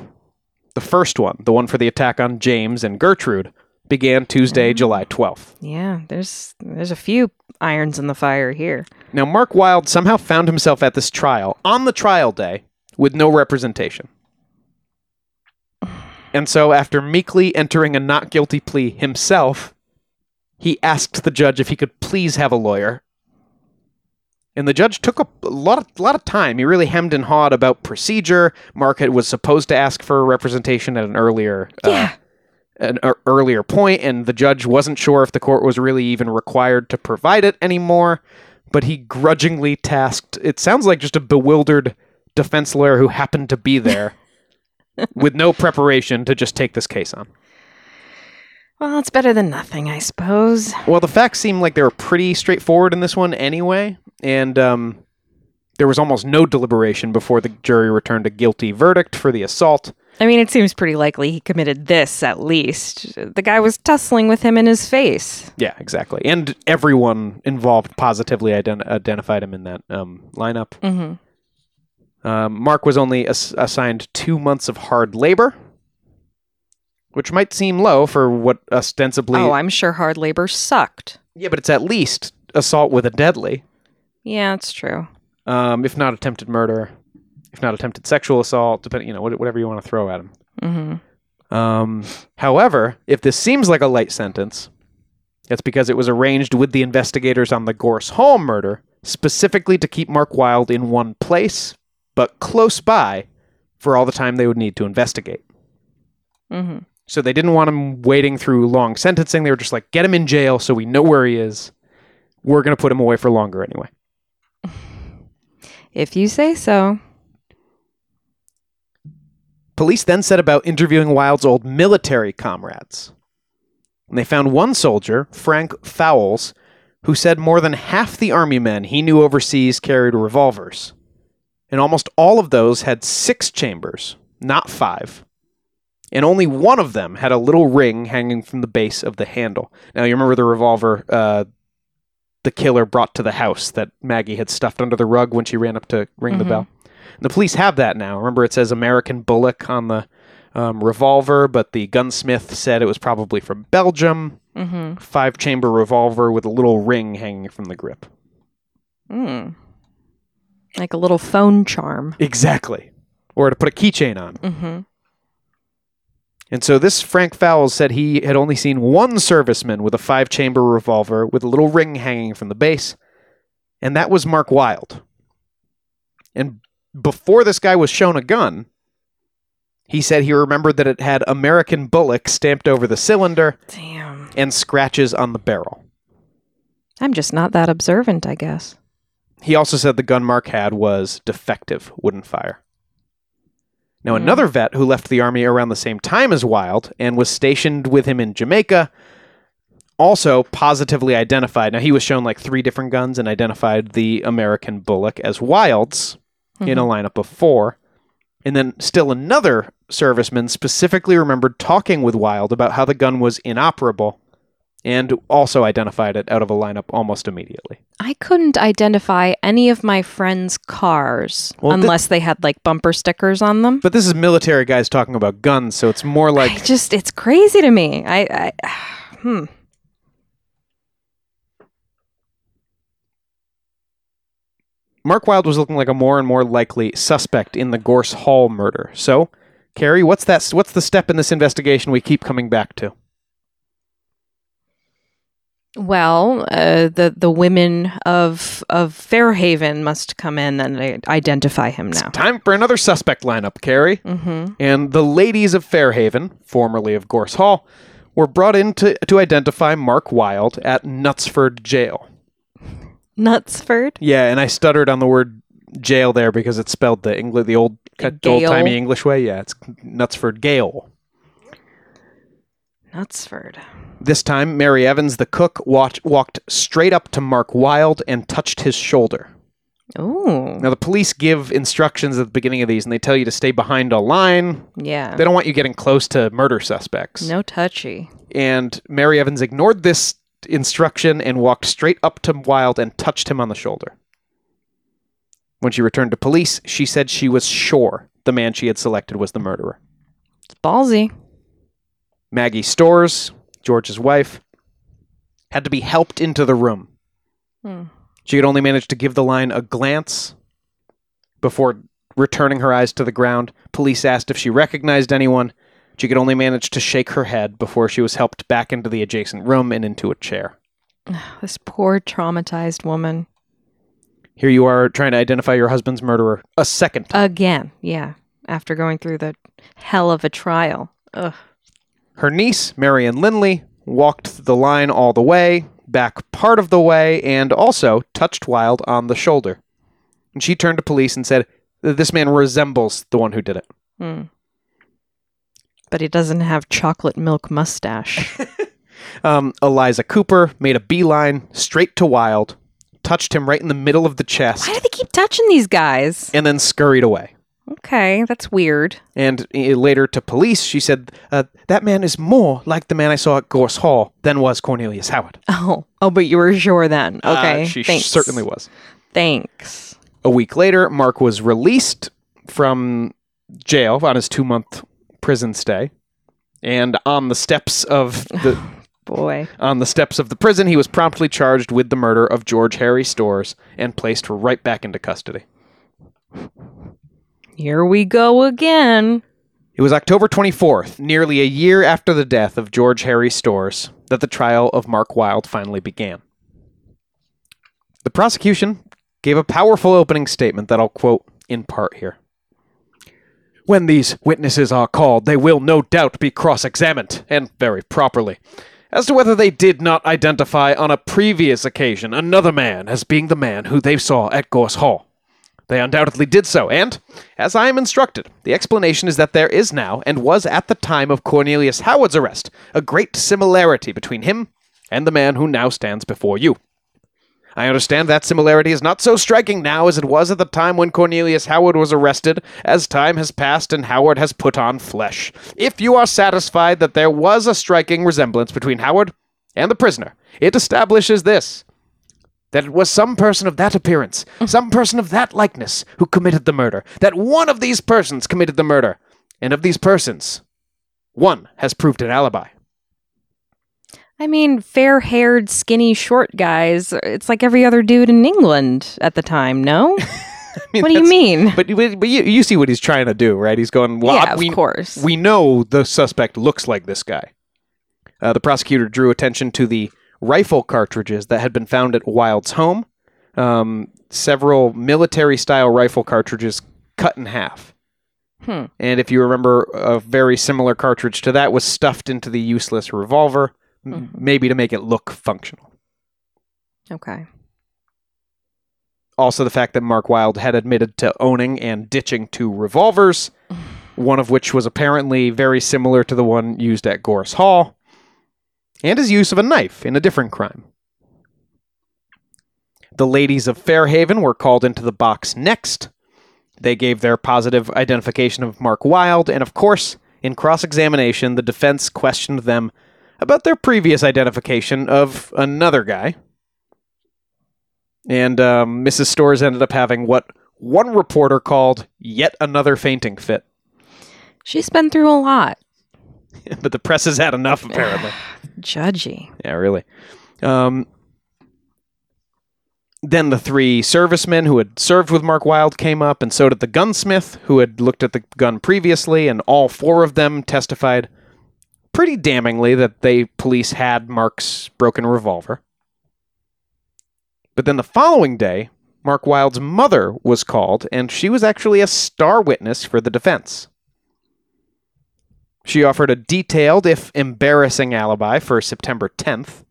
the first one, the one for the attack on James and Gertrude, began Tuesday, mm. July 12th. Yeah, there's there's a few irons in the fire here. Now, Mark Wilde somehow found himself at this trial on the trial day with no representation. And so, after meekly entering a not guilty plea himself, he asked the judge if he could please have a lawyer. And the judge took a lot of, lot of time. He really hemmed and hawed about procedure. Market was supposed to ask for representation at an earlier uh, Yeah. an ear- earlier point, and the judge wasn't sure if the court was really even required to provide it anymore. But he grudgingly tasked. It sounds like just a bewildered defense lawyer who happened to be there with no preparation to just take this case on. Well, it's better than nothing, I suppose. Well, the facts seem like they were pretty straightforward in this one anyway, and um, there was almost no deliberation before the jury returned a guilty verdict for the assault. I mean, it seems pretty likely he committed this at least. The guy was tussling with him in his face. Yeah, exactly. And everyone involved positively ident- identified him in that um, lineup. Mm-hmm. Um, Mark was only ass- assigned two months of hard labor, which might seem low for what ostensibly. Oh, I'm sure hard labor sucked. yeah, but it's at least assault with a deadly, Yeah, it's true. um, if not attempted murder, if not attempted sexual assault, depending, you know, whatever you want to throw at him. Mm-hmm. Um, however, if this seems like a light sentence, it's because it was arranged with the investigators on the Gorse Hall murder specifically to keep Mark Wilde in one place, but close by for all the time they would need to investigate. Mm-hmm. So they didn't want him waiting through long sentencing. They were just like, get him in jail so we know where he is. We're going to put him away for longer anyway. If you say so. Police then set about interviewing Wilde's old military comrades. And they found one soldier, Frank Fowles, who said more than half the army men he knew overseas carried revolvers. And almost all of those had six chambers, not five. And only one of them had a little ring hanging from the base of the handle. Now, you remember the revolver uh, the killer brought to the house that Maggie had stuffed under the rug when she ran up to ring the Mhm. bell? The police have that now. Remember, it says American Bulldog on the um, revolver, but the gunsmith said it was probably from Belgium. Mm-hmm. Five chamber revolver with a little ring hanging from the grip. Mm. Like a little phone charm. Exactly. Or to put a keychain on. Mm-hmm. And so this Frank Fowles said he had only seen one serviceman with a five chamber revolver with a little ring hanging from the base, and that was Mark Wilde. And before this guy was shown a gun, he said he remembered that it had American Bulldog stamped over the cylinder Damn. and scratches on the barrel. I'm just not that observant, I guess. He also said the gun Mark had was defective, wouldn't fire. Now, Hmm. another vet who left the army around the same time as Wilde and was stationed with him in Jamaica also positively identified. Now, he was shown like three different guns and identified the American Bulldog as Wilde's in a lineup of four. And then still another serviceman specifically remembered talking with Wilde about how the gun was inoperable and also identified it out of a lineup almost immediately. I couldn't identify any of my friends' cars Well, unless they had like bumper stickers on them. But this is military guys talking about guns, so it's more I like just it's crazy to me. I, I hmm. Mark Wilde was looking like a more and more likely suspect in the Gorse Hall murder. So, Carrie, what's that? What's the step in this investigation we keep coming back to? Well, uh, the the women of of Fairhaven must come in and identify him now. Time for another suspect lineup, Carrie. Mm-hmm. And the ladies of Fairhaven, formerly of Gorse Hall, were brought in to, to identify Mark Wilde at Knutsford Jail. Knutsford. Yeah, and I stuttered on the word jail there because it's spelled the English, the old old timey English way. Yeah, it's Knutsford Gaol. Knutsford. This time, Mary Evans, the cook, walked, walked straight up to Mark Wilde and touched his shoulder. Oh, Now, the police give instructions at the beginning of these, and they tell you to stay behind a line. yeah. They don't want you getting close to murder suspects. No touchy. And Mary Evans ignored this instruction and walked straight up to Wilde and touched him on the shoulder. When she returned to police, she said she was sure the man she had selected was the murderer. It's ballsy. Maggie Storrs, George's wife, had to be helped into the room. Hmm. She could only manage to give the line a glance before returning her eyes to the ground. Police asked if she recognized anyone. She could only manage to shake her head before she was helped back into the adjacent room and into a chair. This poor traumatized woman. Here you are trying to identify your husband's murderer a second time. Again, yeah. After going through the hell of a trial. Ugh. Her niece, Marion Linley, walked the line all the way, back part of the way, and also touched Wilde on the shoulder. And she turned to police and said, This man resembles the one who did it. Hmm. But he doesn't have chocolate milk mustache. Um, Eliza Cooper made a beeline straight to Wilde, touched him right in the middle of the chest, Why do they keep touching these guys? and then scurried away. Okay, that's weird. And uh, later to police, she said, uh, That man is more like the man I saw at Gorse Hall than was Cornelius Howard. Oh, oh, but you were sure then. Uh, Okay, she thanks. certainly was. Thanks. A week later, Mark was released from jail on his two month prison stay. And on the steps of the Boy. on the steps of the prison, he was promptly charged with the murder of George Harry Storrs and placed right back into custody. Here we go again. It was October 24th, nearly a year after the death of George Harry Storrs, that the trial of Mark Wilde finally began. The prosecution gave a powerful opening statement that I'll quote in part here. When these witnesses are called, they will no doubt be cross examined, and very properly, as to whether they did not identify on a previous occasion another man as being the man who they saw at Gorse Hall. They undoubtedly did so, and, as I am instructed, the explanation is that there is now, and was at the time of Cornelius Howard's arrest, a great similarity between him and the man who now stands before you. I understand that similarity is not so striking now as it was at the time when Cornelius Howard was arrested, as time has passed and Howard has put on flesh. If you are satisfied that there was a striking resemblance between Howard and the prisoner, it establishes this that it was some person of that appearance, some person of that likeness, who committed the murder. That one of these persons committed the murder. And of these persons, one has proved an alibi. I mean, fair haired, skinny, short guys. It's like every other dude in England at the time, no? I mean, what do you mean? But, but you, you see what he's trying to do, right? He's going, well, yeah, we, of course. we know the suspect looks like this guy. Uh, the prosecutor drew attention to the rifle cartridges that had been found at Wilde's home. Um, several military style rifle cartridges cut in half. Hmm. And if you remember, a very similar cartridge to that was stuffed into the useless revolver, m- Mhm. maybe to make it look functional. okay. Also, the fact that Mark Wilde had admitted to owning and ditching two revolvers, one of which was apparently very similar to the one used at Gorse Hall, and his use of a knife in a different crime. The ladies of Fairhaven were called into the box next. They gave their positive identification of Mark Wilde, and of course, in cross examination, the defense questioned them about their previous identification of another guy. And um, Mrs. Storrs ended up having what one reporter called yet another fainting fit. She's been through a lot. but the press has had enough, apparently. Judgy. Yeah, really. Um, then the three servicemen who had served with Mark Wilde came up, and so did the gunsmith who had looked at the gun previously, and all four of them testified pretty damningly that they police had Mark's broken revolver. But then the following day, Mark Wilde's mother was called, and she was actually a star witness for the defense. She offered a detailed, if embarrassing, alibi for September 10th,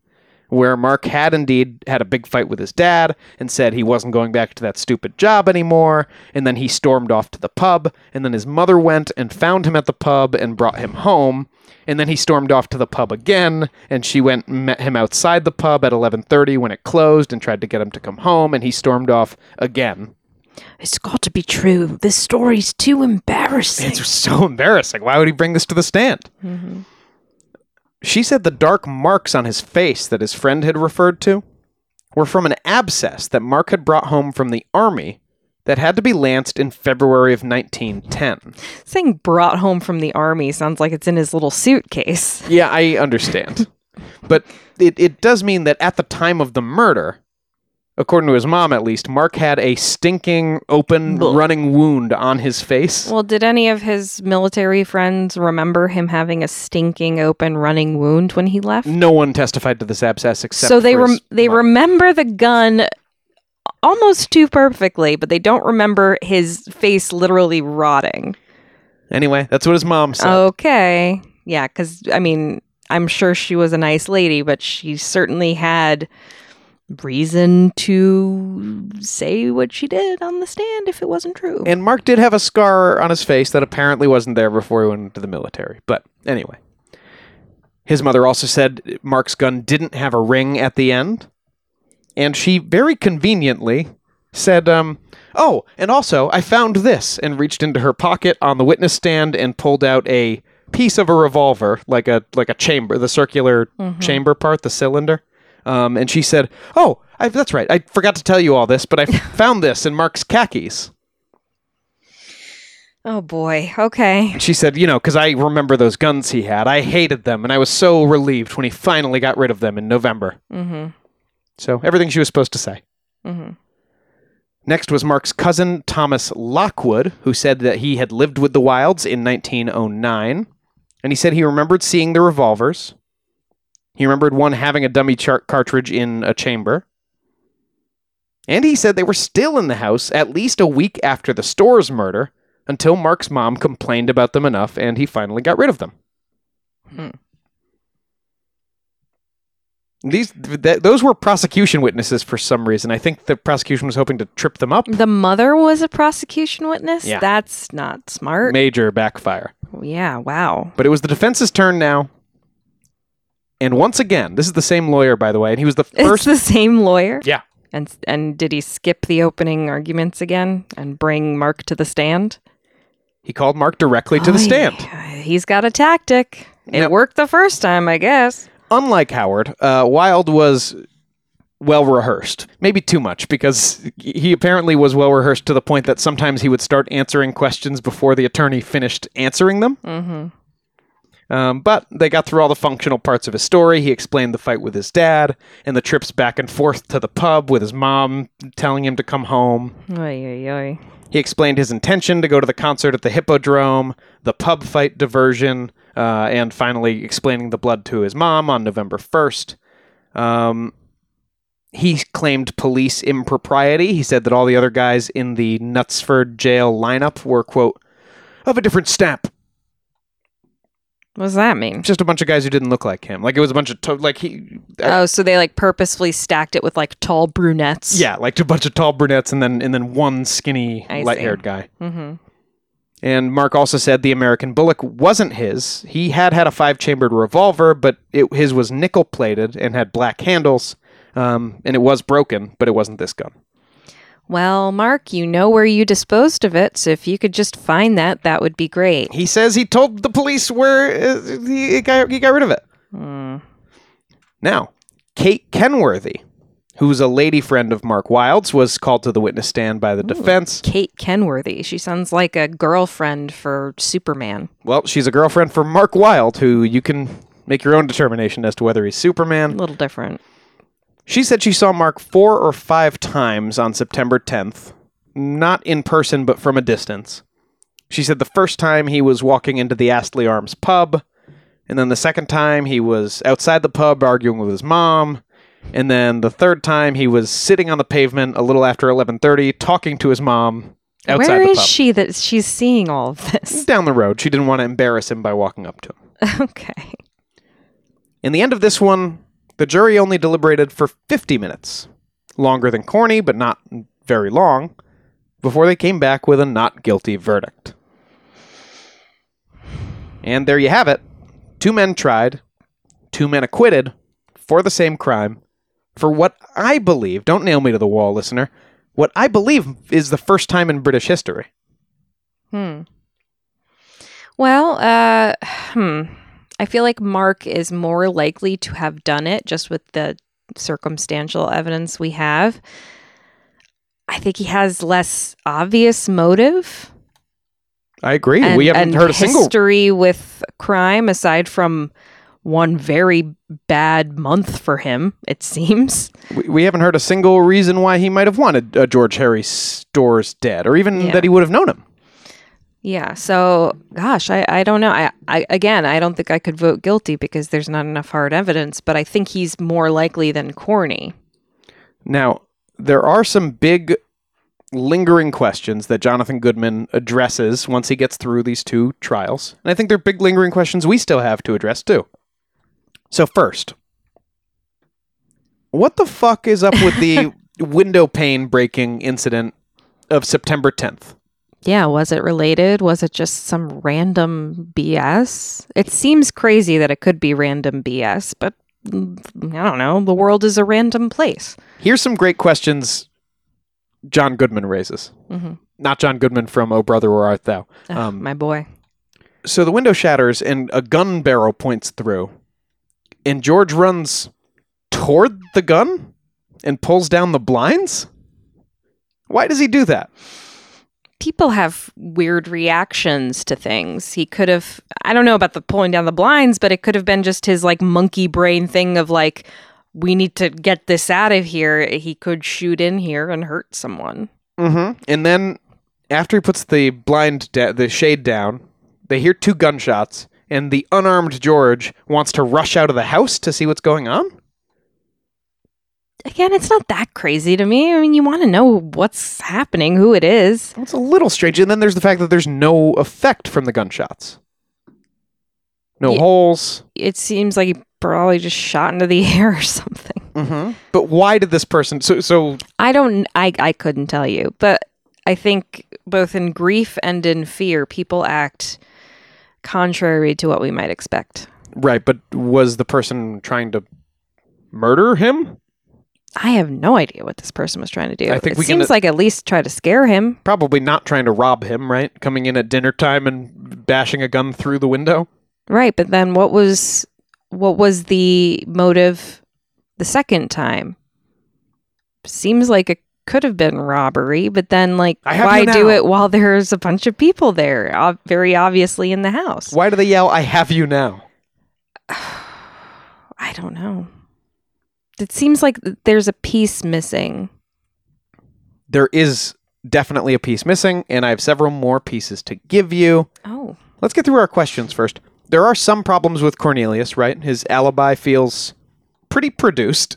where Mark had indeed had a big fight with his dad and said he wasn't going back to that stupid job anymore, and then he stormed off to the pub, and then his mother went and found him at the pub and brought him home, and then he stormed off to the pub again, and she went and met him outside the pub at 11:30 when it closed and tried to get him to come home, and he stormed off again. It's got to be true. This story's too embarrassing. It's so embarrassing. Why would he bring this to the stand? Mm-hmm. She said the dark marks on his face that his friend had referred to were from an abscess that Mark had brought home from the army that had to be lanced in February of 1910. Saying brought home from the army sounds like it's in his little suitcase. Yeah, I understand. but it, it does mean that at the time of the murder, according to his mom at least, Mark had a stinking, open, Blech. running wound on his face. Well, did any of his military friends remember him having a stinking open running wound when he left? No one testified to this abscess except so they for rem- they mom. remember the gun almost too perfectly, but they don't remember his face literally rotting. Anyway, that's what his mom said. Okay. Yeah, cuz I mean, I'm sure she was a nice lady, but she certainly had reason to say what she did on the stand if it wasn't true. And Mark did have a scar on his face that apparently wasn't there before he went into the military. But anyway. His mother also said Mark's gun didn't have a ring at the end. And she very conveniently said, um, "Oh, and also I found this," and reached into her pocket on the witness stand and pulled out a piece of a revolver, like a like a chamber, the circular chamber part, the cylinder. Um, and she said, "Oh, I, that's right. I forgot to tell you all this, but I found this in Mark's khakis." Oh boy. Okay. She said, "You know, because I remember those guns he had. I hated them, and I was so relieved when he finally got rid of them in November." Mm-hmm. So everything she was supposed to say. Mm-hmm. Next was Mark's cousin, Thomas Lockwood, who said that he had lived with the Wildes in 1909. And he said he remembered seeing the revolvers. He remembered one having a dummy cartridge in a chamber. And he said they were still in the house at least a week after the Storrs' murder until Mark's mom complained about them enough and he finally got rid of them. Hmm. These th- those were prosecution witnesses for some reason. I think the prosecution was hoping to trip them up. The mother was a prosecution witness. Yeah. That's not smart. Major backfire. yeah. Wow. But it was the defense's turn now. And once again, this is the same lawyer, by the way, and he was the It's first. the same lawyer. Yeah. And and did he skip the opening arguments again and bring Mark to the stand? He called Mark directly to the stand. He's got a tactic. It Yep. worked the first time, I guess. Unlike Howard, uh, Wilde was well rehearsed. Maybe too much, because he apparently was well rehearsed to the point that sometimes he would start answering questions before the attorney finished answering them. Mm-hmm. Um, but they got through all the functional parts of his story. He explained the fight with his dad and the trips back and forth to the pub with his mom telling him to come home. Oy, oy, oy. He explained his intention to go to the concert at the Hippodrome, the pub fight diversion, uh, and finally explaining the blood to his mom on November 1st. Um, he claimed police impropriety. He said that all the other guys in the Knutsford jail lineup were, quote, of a different stamp. What does that mean? Just a bunch of guys who didn't look like him. Like it was a bunch of, to- like he, Oh, so they like purposefully stacked it with like tall brunettes. yeah, like a bunch of tall brunettes and then, and then one skinny, I light haired guy. Mm-hmm. And Mark also said the American Bulldog wasn't his. He had had a five chambered revolver, but it, his was nickel plated and had black handles. Um, and it was broken, but it wasn't this gun. Well, Mark, you know where you disposed of it, so if you could just find that, that would be great. He says he told the police where uh, he, got, he got rid of it. Hmm. Now, Kate Kenworthy, who's a lady friend of Mark Wilde's, was called to the witness stand by the defense. Kate Kenworthy. She sounds like a girlfriend for Superman. Well, she's a girlfriend for Mark Wilde, who you can make your own determination as to whether he's Superman. A little different. She said she saw Mark four or five times on September 10th, not in person, but from a distance. She said the first time he was walking into the Astley Arms pub, and then the second time he was outside the pub arguing with his mom, and then the third time he was sitting on the pavement a little after 11:30 talking to his mom outside Where the is pub. she that she's seeing all of this? Down the road. She didn't want to embarrass him by walking up to him. okay. In the end of this one, the jury only deliberated for 50 minutes, longer than Corny, but not very long, before they came back with a not guilty verdict. And there you have it. Two men tried, two men acquitted for the same crime, for what I believe, don't nail me to the wall, listener, what I believe is the first time in British history. Hmm. Well, uh, hmm. I feel like Mark is more likely to have done it just with the circumstantial evidence we have. I think he has less obvious motive. I agree. and, we haven't heard a single history with crime aside from one very bad month for him. It seems. We, we haven't heard a single reason why he might have wanted uh, George Harry Storrs dead, or even Yeah. that he would have known him. Yeah. So, gosh, I, I don't know. I, I again, I don't think I could vote guilty because there's not enough hard evidence. But I think he's more likely than Corny. Now, there are some big lingering questions that Jonathan Goodman addresses once he gets through these two trials. And I think they're big lingering questions we still have to address too. So, first, what the fuck is up with the window pane breaking incident of September 10th? Yeah. Was it related? Was it just some random BS? It seems crazy that it could be random BS, but mm, I don't know. The world is a random place. Here's some great questions John Goodman raises. Mhm. Not John Goodman from Oh Brother Where Art Thou. Ugh, Um, my boy. So the window shatters and a gun barrel points through. And George runs toward the gun and pulls down the blinds? Why does he do that? People have weird reactions to things. He could have, I don't know about the pulling down the blinds, but it could have been just his like monkey brain thing of like, we need to get this out of here. He could shoot in here and hurt someone. Mm-hmm. And then after he puts the blind, the shade down, they hear two gunshots, and the unarmed George wants to rush out of the house to see what's going on. Again, it's not that crazy to me. I mean, you want to know what's happening, who it is. It's a little strange. And then there's the fact that there's no effect from the gunshots. No Yeah. holes. It seems like he probably just shot into the air or something. Mm-hmm. But why did this person? So, so I don't I I couldn't tell you, but I think both in grief and in fear people act contrary to what we might expect. right. But was the person trying to murder him? I have no idea what this person was trying to do. I think it we can- seems like at least try to scare him. Probably not trying to rob him. Right. Coming in at dinner time and bashing a gun through the window. Right, but then what was what was the motive the second time? Seems like it could have been robbery, but then like why do it while there's a bunch of people there, ob- very obviously in the house? Why do they yell, "I have you now"? I don't know. It seems like there's a piece missing. There is definitely a piece missing, and I have several more pieces to give you. Oh. Let's get through our questions first. There are some problems with Cornelius, right? His alibi feels pretty produced.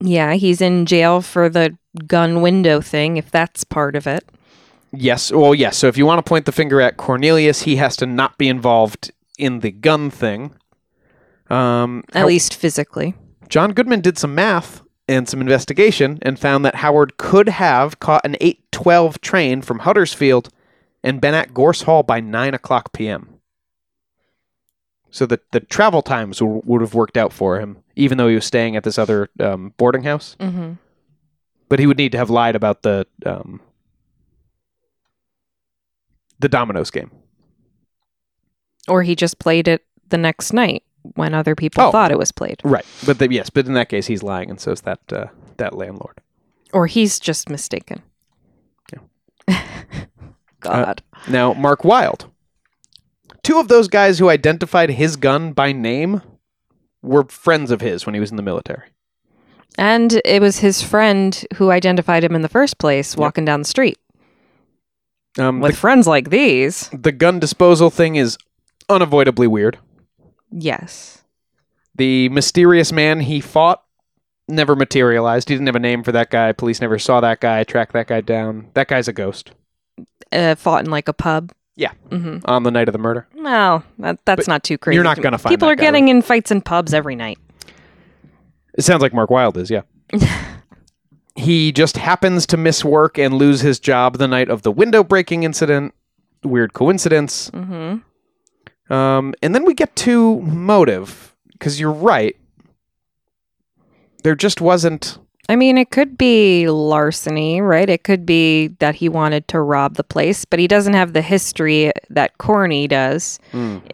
Yeah, he's in jail for the gun window thing, if that's part of it. Yes. Well, yes. So if you want to point the finger at Cornelius, he has to not be involved in the gun thing. Um, At how- least physically. John Goodman did some math and some investigation and found that Howard could have caught an 812 train from Huddersfield and been at Gorse Hall by 9 o'clock p.m. So the, the travel times w- would have worked out for him, even though he was staying at this other um, boarding house. Mm-hmm. But he would need to have lied about the um, the Dominoes game. Or he just played it the next night when other people Oh. thought it was played. Right. But the, yes, but in that case, he's lying, and so is that uh, that landlord. Or he's just mistaken. God. Now, Mark Wilde. Two of those guys who identified his gun by name were friends of his when he was in the military. and it was his friend who identified him in the first place walking down the street. Um, With friends like these. the, the gun disposal thing is unavoidably weird. Yes. The mysterious man he fought never materialized. He didn't have a name for that guy. Police never saw that guy, tracked that guy down. That guy's a ghost Uh, fought in like a pub. Yeah. Mm-hmm. on the night of the murder. Well, that, that's But not too crazy. you're not gonna find People are guy, getting in fights in pubs every night. It sounds like Mark Wilde is, yeah. he just happens to miss work and lose his job the night of the window breaking incident. Weird coincidence. hmm Um, and then we get to motive, because you're right. There just wasn't. I mean, it could be larceny, right? It could be that he wanted to rob the place, but he doesn't have the history that Corny does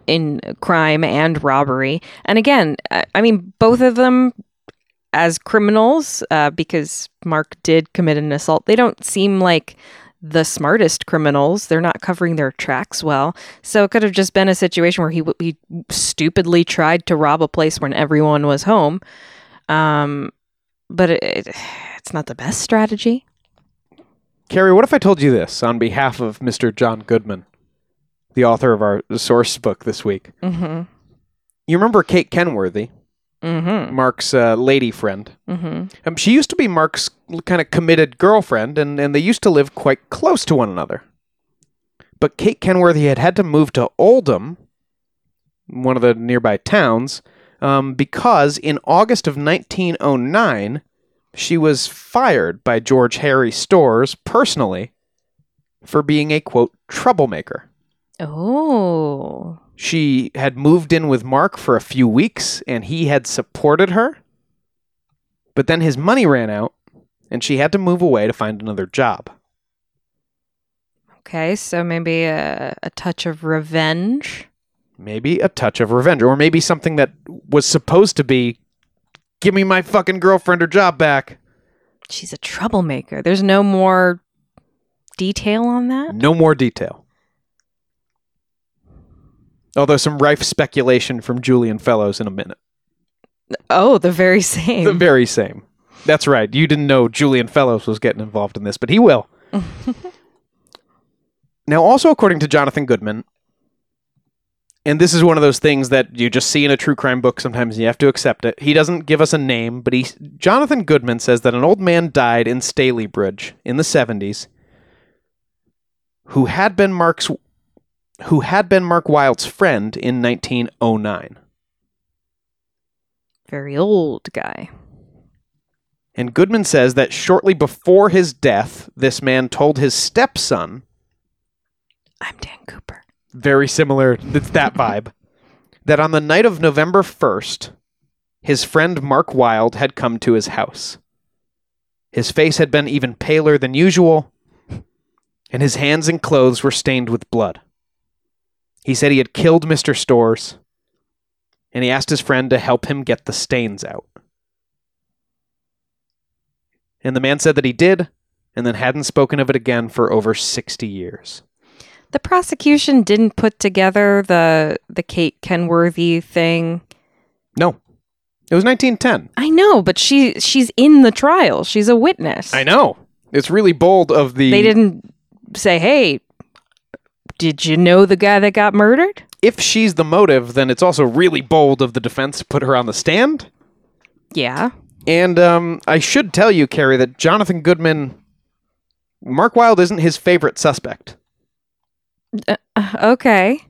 in crime and robbery. And again, I I mean, both of them as criminals, uh, because Mark did commit an assault, they don't seem like the smartest criminals. They're not covering their tracks well. So it could have just been a situation where he, w- he stupidly tried to rob a place when everyone was home. Um, but it, it, it's not the best strategy. Carrie, what if I told you this on behalf of Mr. John Goodman, the author of our source book this week? Mm-hmm. You remember Kate Kenworthy, Mm-hmm. Mark's uh, lady friend? Mm-hmm. Um, she used to be Mark's kind of committed girlfriend, and, and they used to live quite close to one another. But Kate Kenworthy had had to move to Oldham, one of the nearby towns, um, because in August of 1909, she was fired by George Harry Storrs personally for being a quote troublemaker. Oh. She had moved in with Mark for a few weeks and he had supported her. But then his money ran out and she had to move away to find another job. Okay, so maybe a, a touch of revenge. Maybe a touch of revenge, or maybe something that was supposed to be give me my fucking girlfriend or job back. She's a troublemaker. There's no more detail on that. No more detail. Although some rife speculation from Julian Fellowes in a minute. Oh, the very same. The very same. That's right. You didn't know Julian Fellowes was getting involved in this, but he will. now, also according to Jonathan Goodman, and this is one of those things that you just see in a true crime book sometimes and you have to accept it. He doesn't give us a name, but he Jonathan Goodman says that an old man died in Stalybridge in the 70s who had been Mark's who had been Mark Wilde's friend in 1909. very old guy. And Goodman says that shortly before his death, this man told his stepson, I'm Dan Cooper. very similar, it's that vibe, that on the night of November 1st, his friend Mark Wilde had come to his house. His face had been even paler than usual, and his hands and clothes were stained with blood. He said he had killed Mr. Storrs, and he asked his friend to help him get the stains out. And the man said that he did, and then hadn't spoken of it again for over 60 years. The prosecution didn't put together the the Kate Kenworthy thing. No. It was 1910. I know, but she she's in the trial. She's a witness. I know. It's really bold of the. They didn't say, "Hey, did you know the guy that got murdered?" If she's the motive, then it's also really bold of the defense to put her on the stand. Yeah. And um, I should tell you, Carrie, that Jonathan Goodman, Mark Wilde isn't his favorite suspect. Uh, okay.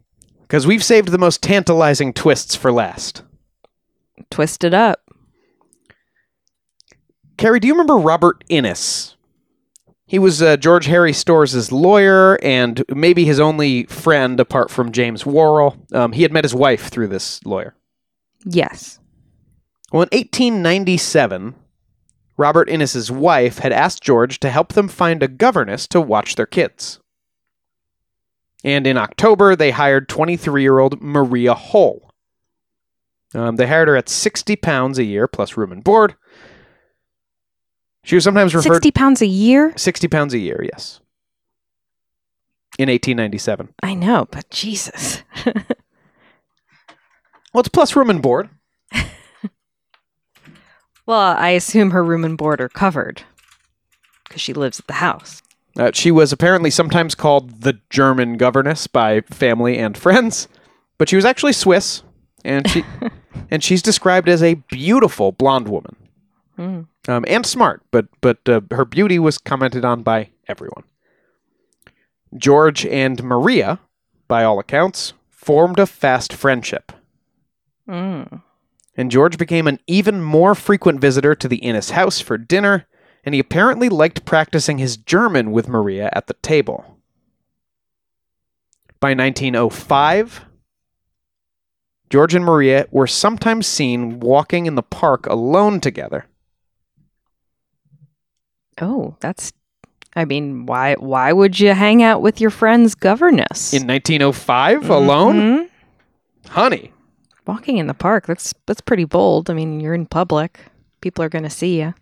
Because we've saved the most tantalizing twists for last. Twist it up. Carrie, do you remember Robert Innes? He was uh, George Harry Storrs' lawyer and maybe his only friend apart from James Worrell. Um, he had met his wife through this lawyer. Yes. Well, in 1897, Robert Innes's wife had asked George to help them find a governess to watch their kids. And in October, they hired 23 year old Maria Hull. Um, they hired her at 60 pounds a year plus room and board. She was sometimes referred 60 pounds a year? 60 pounds a year, yes. In 1897. I know, but Jesus. Well, it's plus room and board. well, I assume her room and board are covered because she lives at the house. Uh, she was apparently sometimes called the German governess by family and friends, but she was actually Swiss, and she and she's described as a beautiful blonde woman, Mm. um, and smart. But but uh, her beauty was commented on by everyone. George and Maria, by all accounts, formed a fast friendship, Mm. and George became an even more frequent visitor to the Innes house for dinner, and he apparently liked practicing his German with Maria at the table. By 1905, George and Maria were sometimes seen walking in the park alone together. Oh, that's. I mean, why? Why would you hang out with your friend's governess In 1905, alone? Mhm. Honey. Walking in the park. That's that's pretty bold. I mean, you're in public. People are going to see you.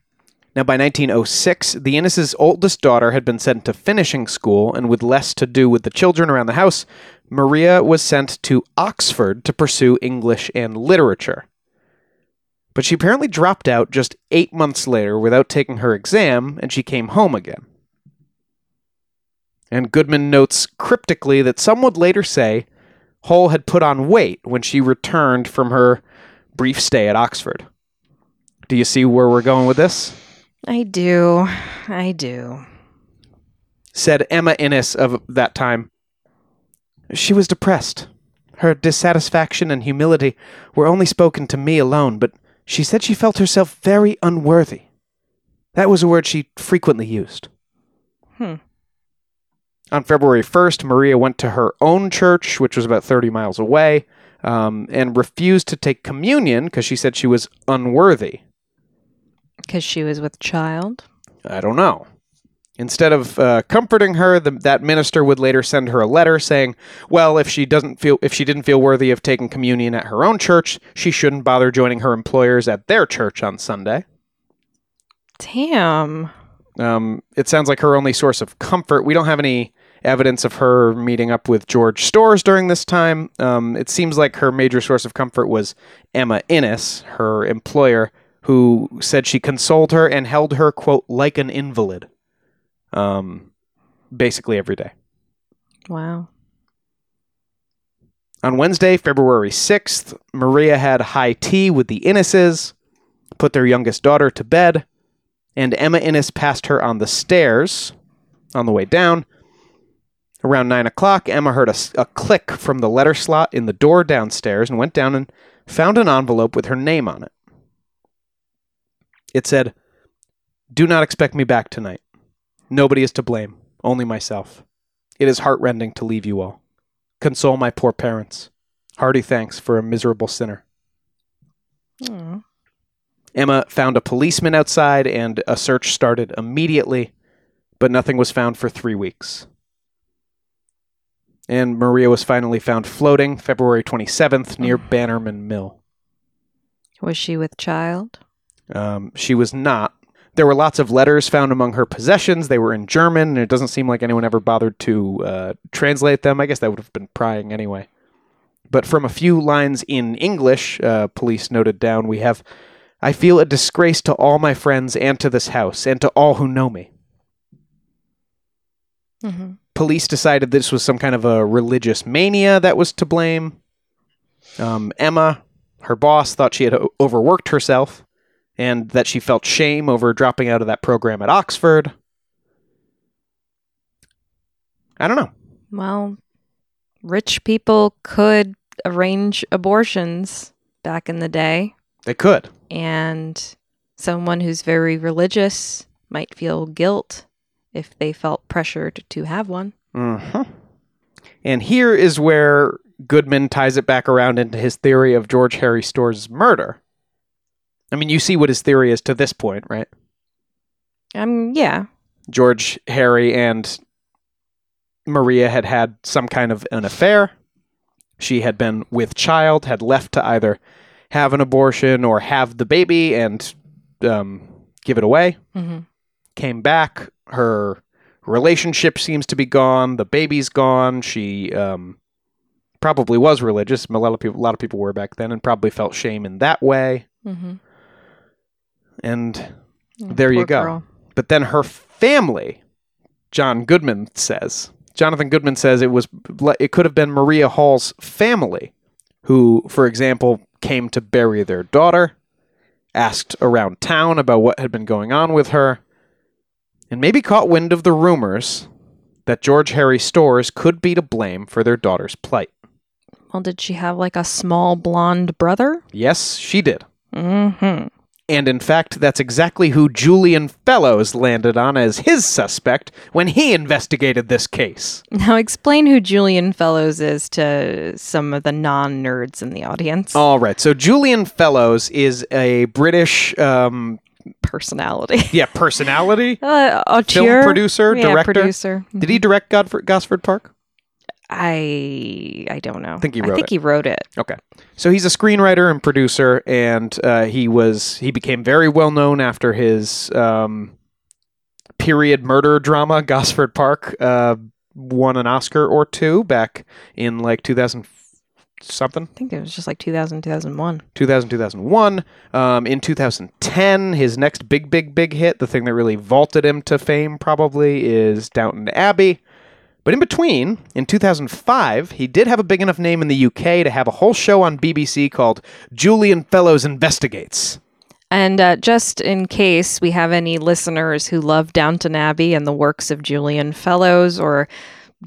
Now, by 1906, the Innes' oldest daughter had been sent to finishing school, and with less to do with the children around the house, Maria was sent to Oxford to pursue English and literature. But she apparently dropped out just eight months later without taking her exam, and she came home again. And Goodman notes cryptically that some would later say Hull had put on weight when she returned from her brief stay at Oxford. Do you see where we're going with this? I do. I do. said Emma Innes of that time. She was depressed. Her dissatisfaction and humility were only spoken to me alone, but she said she felt herself very unworthy. That was a word she frequently used. Hmm. On February 1st, Maria went to her own church, which was about 30 miles away, um, and refused to take communion because she said she was unworthy. Because she was with child. I don't know. Instead of uh, comforting her, the, that minister would later send her a letter saying, "Well, if she doesn't feel if she didn't feel worthy of taking communion at her own church, she shouldn't bother joining her employers at their church on Sunday." Damn. Um, it sounds like her only source of comfort. We don't have any evidence of her meeting up with George Storrs during this time. Um, it seems like her major source of comfort was Emma Innes, her employer, who said she consoled her and held her, quote, like an invalid, um, basically every day. Wow. On Wednesday, February 6th, Maria had high tea with the Inneses, put their youngest daughter to bed, and Emma Innes passed her on the stairs on the way down. Around 9 o'clock, Emma heard a click from the letter slot in the door downstairs and went down and found an envelope with her name on it. It said, Do not expect me back tonight. Nobody is to blame, only myself. It is heartrending to leave you all. Console my poor parents. Hearty thanks for a miserable sinner. Aw. Emma found a policeman outside and a search started immediately, but nothing was found for three weeks. And Maria was finally found floating February 27th near Bannerman Mill. Was she with child? Um, she was not. There were lots of letters found among her possessions. They were in German, and it doesn't seem like anyone ever bothered to uh, translate them. I guess that would have been prying anyway. But from a few lines in English, uh, police noted down, we have I feel a disgrace to all my friends and to this house, and to all who know me. Mm-hmm. Police decided this was some kind of a religious mania that was to blame. Um, Emma, her boss, thought she had o- overworked herself and that she felt shame over dropping out of that program at Oxford. I don't know. Well, rich people could arrange abortions back in the day, They could. and someone who's very religious might feel guilt if they felt pressured to have one. hmm And here is where Goodman ties it back around into his theory of George Harry Storrs' murder. I mean, you see what his theory is to this point, right? Um, yeah. George, Harry, and Maria had had some kind of an affair. She had been with child, had left to either have an abortion or have the baby and um, give it away. Mm-hmm. Came back. Her relationship seems to be gone. The baby's gone. She um, probably was religious. A lot of people, a lot of people were back then, and probably felt shame in that way. Mm-hmm. And There you go. girl. But then her family, John Goodman says, Jonathan Goodman says it was it could have been Maria Hall's family who, for example, came to bury their daughter, asked around town about what had been going on with her, and maybe caught wind of the rumors that George Harry Storrs could be to blame for their daughter's plight. Well, did she have like a small blonde brother? Yes, she did. Mm-hmm. And in fact, that's exactly who Julian Fellowes landed on as his suspect when he investigated this case. Now explain who Julian Fellowes is to some of the non-nerds in the audience. All right, so Julian Fellowes is a British, um, Personality. yeah, personality, Uh, film producer, yeah, director. producer. Did he direct Godfrey, Gosford Park? I I don't know. I think he wrote. I think it. he wrote it. Okay, so he's a screenwriter and producer, and uh, he was he became very well known after his um, period murder drama Gosford Park. Uh, won an Oscar or two back in like 2000 something. I think it was just like 2000, 2001. 2000 2001 um, in 2010 his next big big big hit the thing that really vaulted him to fame probably is downton abbey but in between in 2005 he did have a big enough name in the uk to have a whole show on bbc called julian fellowes investigates And uh, just in case we have any listeners who love Downton Abbey and the works of Julian Fellowes or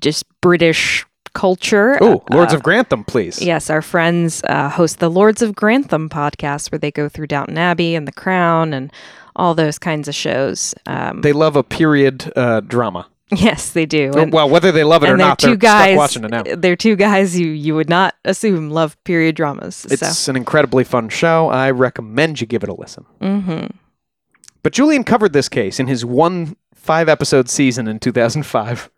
just British culture. oh lords uh, of grantham please Yes, our friends uh, host the Lords of Grantham podcast where they go through Downton Abbey and The Crown and all those kinds of shows. Um, they love a period uh, drama yes, they do. And, well whether they love it or not two they're guys. watching it now They're two guys you you would not assume love period dramas. it's an incredibly fun show i recommend you give it a listen so, hmm But Julian covered this case in his one five episode season in 2005.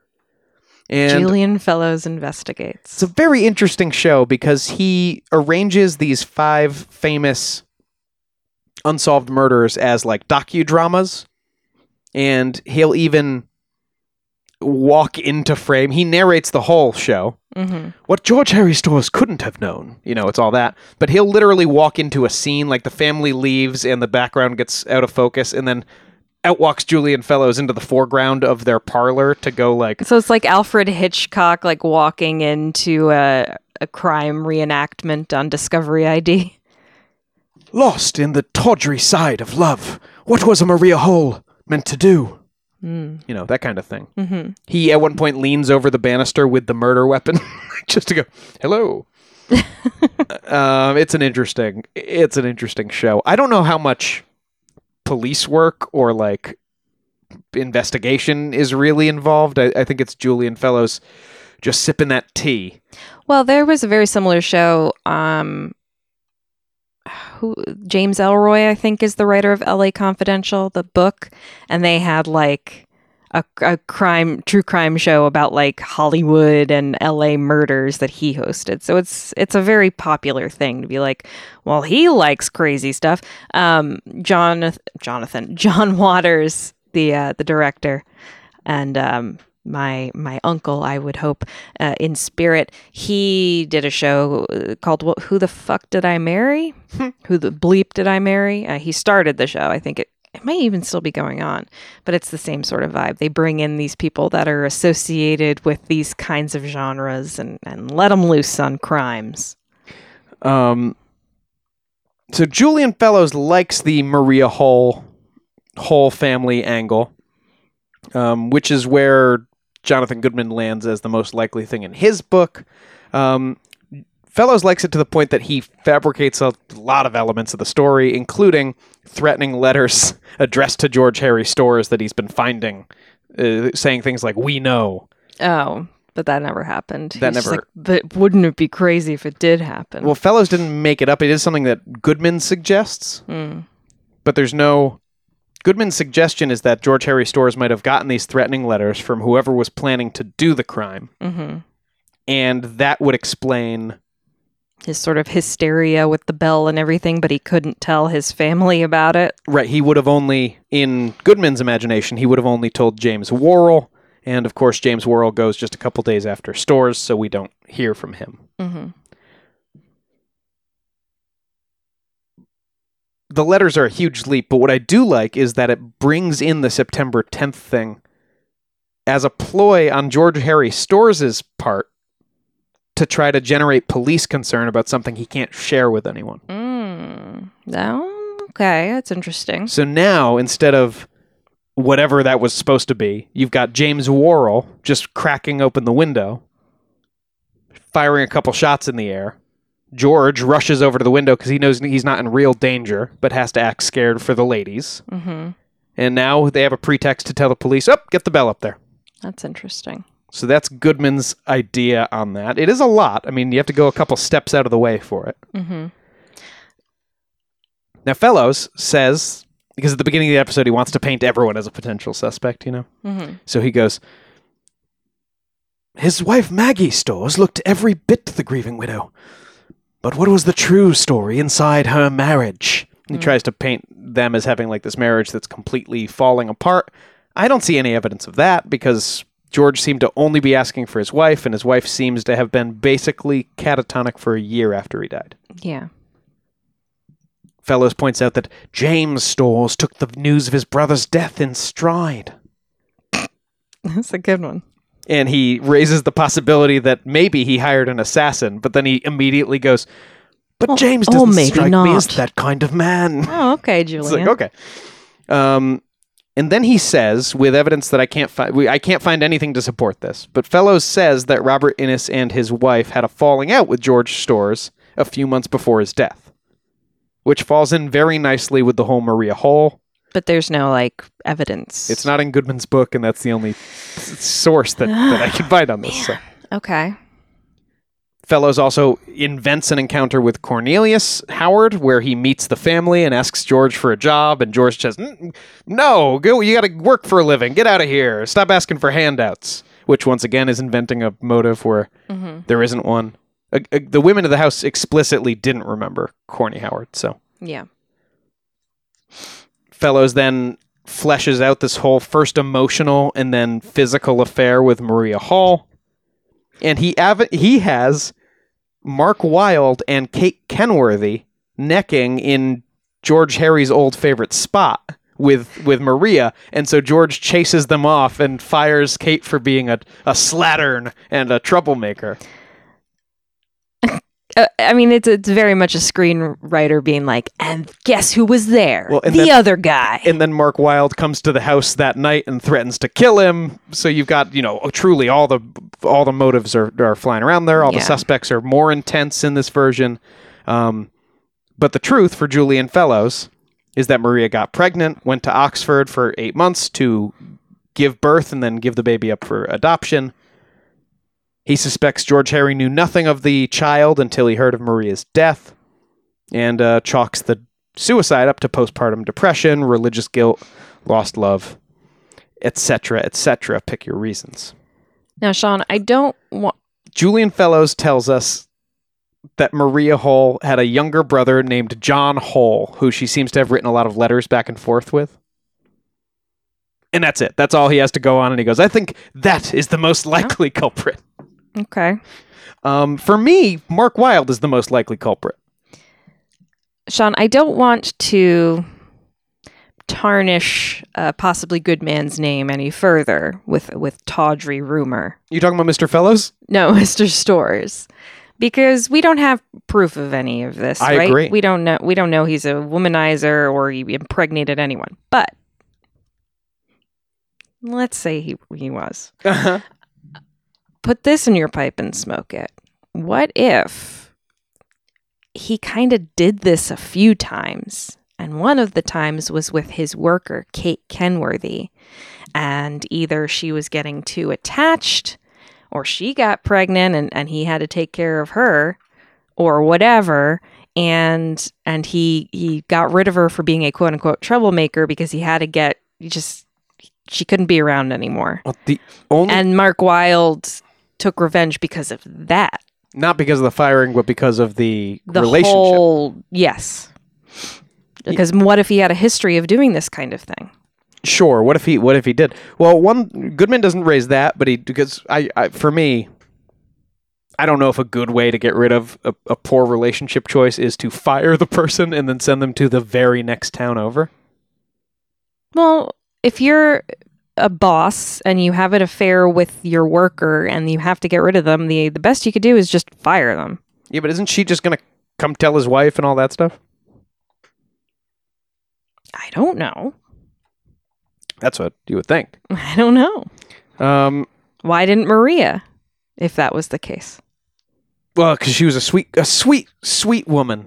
And Julian Fellowes investigates. it's a very interesting show because he arranges these five famous unsolved murders as like docudramas and he'll even walk into frame. He narrates the whole show. hmm What George Harry Storrs couldn't have known. You know, it's all that. But he'll literally walk into a scene like the family leaves and the background gets out of focus and then out walks Julian Fellowes into the foreground of their parlor to go like So it's like Alfred Hitchcock, like walking into a, a crime reenactment on Discovery ID. Lost in the tawdry side of love. What was a Maria Hole meant to do? Mm. You know, that kind of thing. hmm He at one point leans over the banister with the murder weapon just to go, "Hello." um, it's an interesting it's an interesting show. I don't know how much police work or like investigation is really involved. I, I think it's Julian Fellowes just sipping that tea. Well, there was a very similar show. Um, who James Ellroy, I think, is the writer of L.A. Confidential, the book, and they had like a, a crime, true crime show about like Hollywood and L.A. murders that he hosted. So it's it's a very popular thing to be like, well, he likes crazy stuff. Um, Jonathan, Jonathan, John Waters, the uh, the director, and um, my my uncle, I would hope, uh, in spirit, he did a show uh, called "Wh- "Who the Fuck Did I Marry?" Who the bleep did I marry? Uh, he started the show. I think it. It may even still be going on, but it's the same sort of vibe. They bring in these people that are associated with these kinds of genres and, and let them loose on crimes. Um, so Julian Fellowes likes the Maria Hole whole family angle, um, which is where Jonathan Goodman lands as the most likely thing in his book. Um, Fellowes likes it to the point that he fabricates a lot of elements of the story, including threatening letters addressed to George Harry Storrs that he's been finding, uh, saying things like "We know." Oh, but that never happened. That He's never- like, but wouldn't it be crazy if it did happen? Well, Fellowes didn't make it up. It is something that Goodman suggests. Hmm. but there's no Goodman's suggestion is that George Harry Storrs might have gotten these threatening letters from whoever was planning to do the crime, hmm and that would explain His sort of hysteria with the bell and everything, but he couldn't tell his family about it. right. He would have only, in Goodman's imagination, he would have only told James Worrell, and of course, James Worrell goes just a couple days after Storrs, so we don't hear from him. hmm The letters are a huge leap, but what I do like is that it brings in the September 10th thing as a ploy on George Harry Storrs' part to try to generate police concern about something he can't share with anyone. Mm. Oh, okay, that's interesting. So now, instead of whatever that was supposed to be, you've got James Worrell just cracking open the window, firing a couple shots in the air. George rushes over to the window because he knows he's not in real danger, but has to act scared for the ladies. hmm And now they have a pretext to tell the police, "Up, get the bell up there." That's interesting. So that's Goodman's idea on that. It is a lot. I mean, you have to go a couple steps out of the way for it. hmm Now, Fellowes says because at the beginning of the episode he wants to paint everyone as a potential suspect, you know. hmm So he goes, His wife Maggie Storrs looked every bit the grieving widow. But what was the true story inside her marriage? He tries to paint them as having like this marriage that's completely falling apart. I don't see any evidence of that because George seemed to only be asking for his wife, and his wife seems to have been basically catatonic for a year after he died. Yeah. Fellowes points out that James Storrs took the news of his brother's death in stride. That's a good one. And he raises the possibility that maybe he hired an assassin, but then he immediately goes, "But Oh, James oh, doesn't maybe strike me as that kind of man." Oh, okay, It's Julian. like okay, um, and then he says, with evidence that I can't find, I can't find anything to support this. But Fellowes says that Robert Innes and his wife had a falling out with George Storrs a few months before his death, which falls in very nicely with the whole Maria Hole. But there's no like evidence. It's not in Goodman's book, and that's the only source that, that I can find on this. So. Okay. Fellowes also invents an encounter with Cornelius Howard where he meets the family and asks George for a job. And George says, "Mm, No, go, you got to work for a living. Get out of here. Stop asking for handouts. Which, once again, is inventing a motive where there isn't one. Uh, uh, the women of the house explicitly didn't remember Corny Howard. So Yeah. Fellowes then fleshes out this whole first emotional and then physical affair with Maria Hall. And he av- he has Mark Wilde and Kate Kenworthy necking in George Harry's old favorite spot with with Maria, and so George chases them off and fires Kate for being a, a slattern and a troublemaker. Uh, I mean, it's it's very much a screenwriter being like, and guess who was there? Well, the then- other guy. And then Mark Wilde comes to the house that night and threatens to kill him. So you've got, you know, truly all the all the motives are, are flying around there. All the suspects are more intense in this version. Um, but the truth for Julian Fellowes is that Maria got pregnant, went to Oxford for eight months to give birth and then give the baby up for adoption. He suspects George Harry knew nothing of the child until he heard of Maria's death and uh, chalks the suicide up to postpartum depression, religious guilt, lost love, etc., etc. Pick your reasons. now, Sean, I don't want. Julian Fellowes tells us that Maria Hall had a younger brother named John Hall, who she seems to have written a lot of letters back and forth with. And that's it. That's all he has to go on. And he goes, I think that is the most likely culprit. Okay, Um, for me, Mark Wilde is the most likely culprit. Sean, I don't want to tarnish a possibly good man's name any further with with tawdry rumor. You talking about Mr. Fellowes? No, Mr. Storrs. Because we don't have proof of any of this, I right? agree. We don't know we don't know he's a womanizer or he impregnated anyone. But let's say he he was. Put this in your pipe and smoke it. What if he kind of did this a few times? And one of the times was with his worker, Kate Kenworthy. And either she was getting too attached or she got pregnant and, and he had to take care of her or whatever and and he he got rid of her for being a quote unquote troublemaker because he had to get just she couldn't be around anymore Well, the only and mark wilde took revenge because of that not because of the firing, but because of the, the relationship. whole yes because what if he had a history of doing this kind of thing Sure. What if he? What if he did? Well, one Goodman doesn't raise that, but he because I, I for me, I don't know if a good way to get rid of a, a poor relationship choice is to fire the person and then send them to the very next town over. Well, if you're a boss and you have an affair with your worker and you have to get rid of them, the the best you could do is just fire them. Yeah, but isn't she just gonna come tell his wife and all that stuff? I don't know. That's what you would think. I don't know. Um, Why didn't Maria? If that was the case. well, because she was a sweet, a sweet, sweet woman.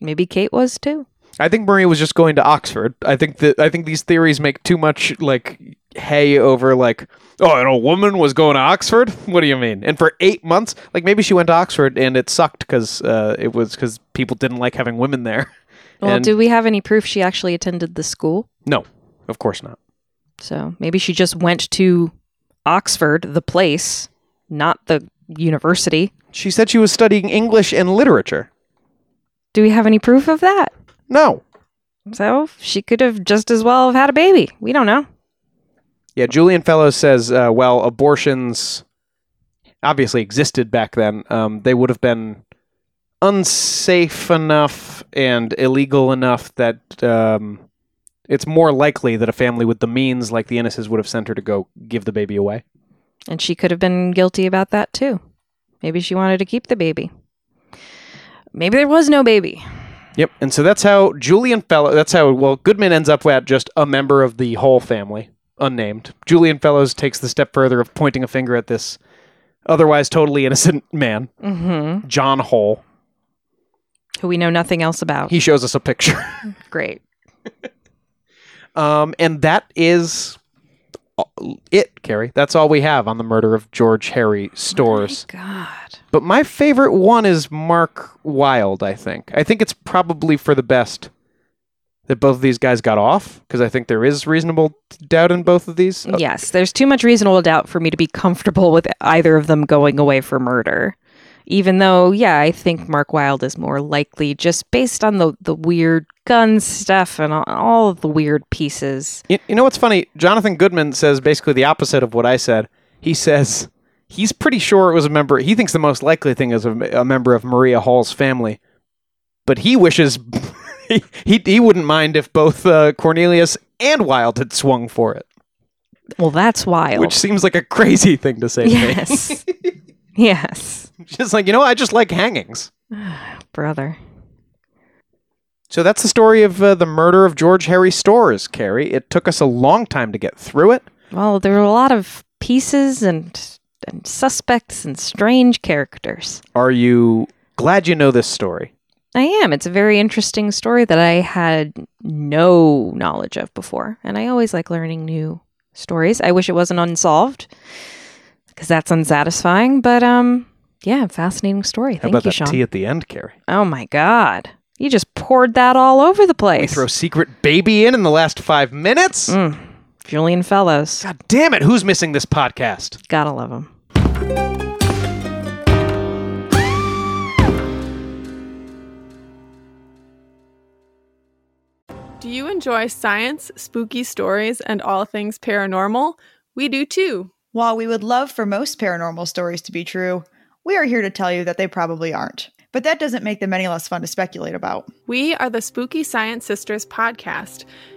Maybe Kate was too. I think Marie was just going to Oxford. I think that I think these theories make too much like hay over like oh and a woman was going to Oxford. What do you mean? And for eight months, like maybe she went to Oxford and it sucked because uh, it was because people didn't like having women there. Well, And- do we have any proof she actually attended the school? No, of course not. So maybe she just went to Oxford, the place, not the university. She said she was studying English and literature. Do we have any proof of that? No. So she could have just as well have had a baby. We don't know. Yeah, Julian Fellowes says, uh, well, abortions obviously existed back then. Um, they would have been unsafe enough and illegal enough that um, it's more likely that a family with the means, like the Inneses, would have sent her to go give the baby away. And she could have been guilty about that too. Maybe she wanted to keep the baby. Maybe there was no baby. Yep. And so that's how Julian Fellowes, that's how, well, Goodman ends up at just a member of the whole family, unnamed. Julian Fellowes takes the step further of pointing a finger at this otherwise totally innocent man, Mm-hmm. John Hole. Who we know nothing else about. He shows us a picture. Great. Um, and that is it, Carrie. That's all we have on the murder of George Harry Storrs. God. But my favorite one is Mark Wilde, I think. I think it's probably for the best that both of these guys got off because I think there is reasonable doubt in both of these. Uh, Yes, there's too much reasonable doubt for me to be comfortable with either of them going away for murder. Even though, yeah, I think Mark Wilde is more likely just based on the, the weird gun stuff and all, all of the weird pieces. You, you know what's funny? Jonathan Goodman says basically the opposite of what I said. He says he's pretty sure it was a member. He thinks the most likely thing is a, a member of Maria Hall's family, but he wishes he, he he wouldn't mind if both uh, Cornelius and Wilde had swung for it, Well, that's wild. which seems like a crazy thing to say. to me. yes. yes. just like you know, I just like hangings. Brother. So that's the story of uh, the murder of George Harry Storrs, Carrie. It took us a long time to get through it. Well, there were a lot of pieces and, and suspects and strange characters. Are you glad you know this story? I am. It's a very interesting story that I had no knowledge of before. And I always like learning new stories. I wish it wasn't unsolved because that's unsatisfying. But um, yeah, fascinating story. How Thank about you, that Sean. tea at the end, Carrie? oh my God. You just poured that all over the We place. throw Secret Baby in in the last five minutes. Mm. Julian Fellowes. God damn it! Who's missing this podcast? Gotta love him. Do you enjoy science, spooky stories, and all things paranormal? We do too. While we would love for most paranormal stories to be true, we are here to tell you that they probably aren't. But that doesn't make them any less fun to speculate about. We are the Spooky Science Sisters podcast.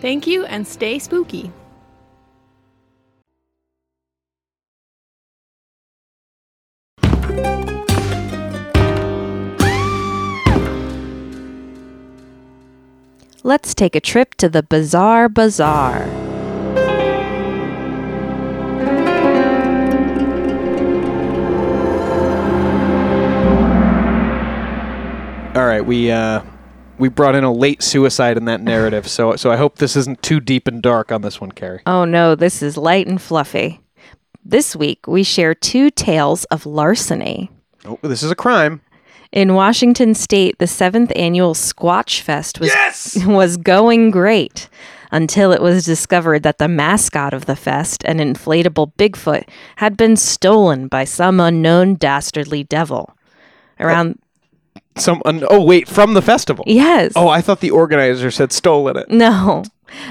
Thank you and stay spooky. Let's take a trip to the Bizarre Bazaar. All right, we uh, we brought in a late suicide in that narrative, so so I hope this isn't too deep and dark on this one, Carrie. Oh no, this is light and fluffy. This week, we share two tales of larceny. Oh, this is a crime. In Washington state, the seventh annual Squatch Fest was, Yes. was going great until it was discovered that the mascot of the fest, an inflatable Bigfoot, had been stolen by some unknown dastardly devil. Around, Some. oh wait, from the festival. yes. Oh, I thought the organizers had stolen it. No.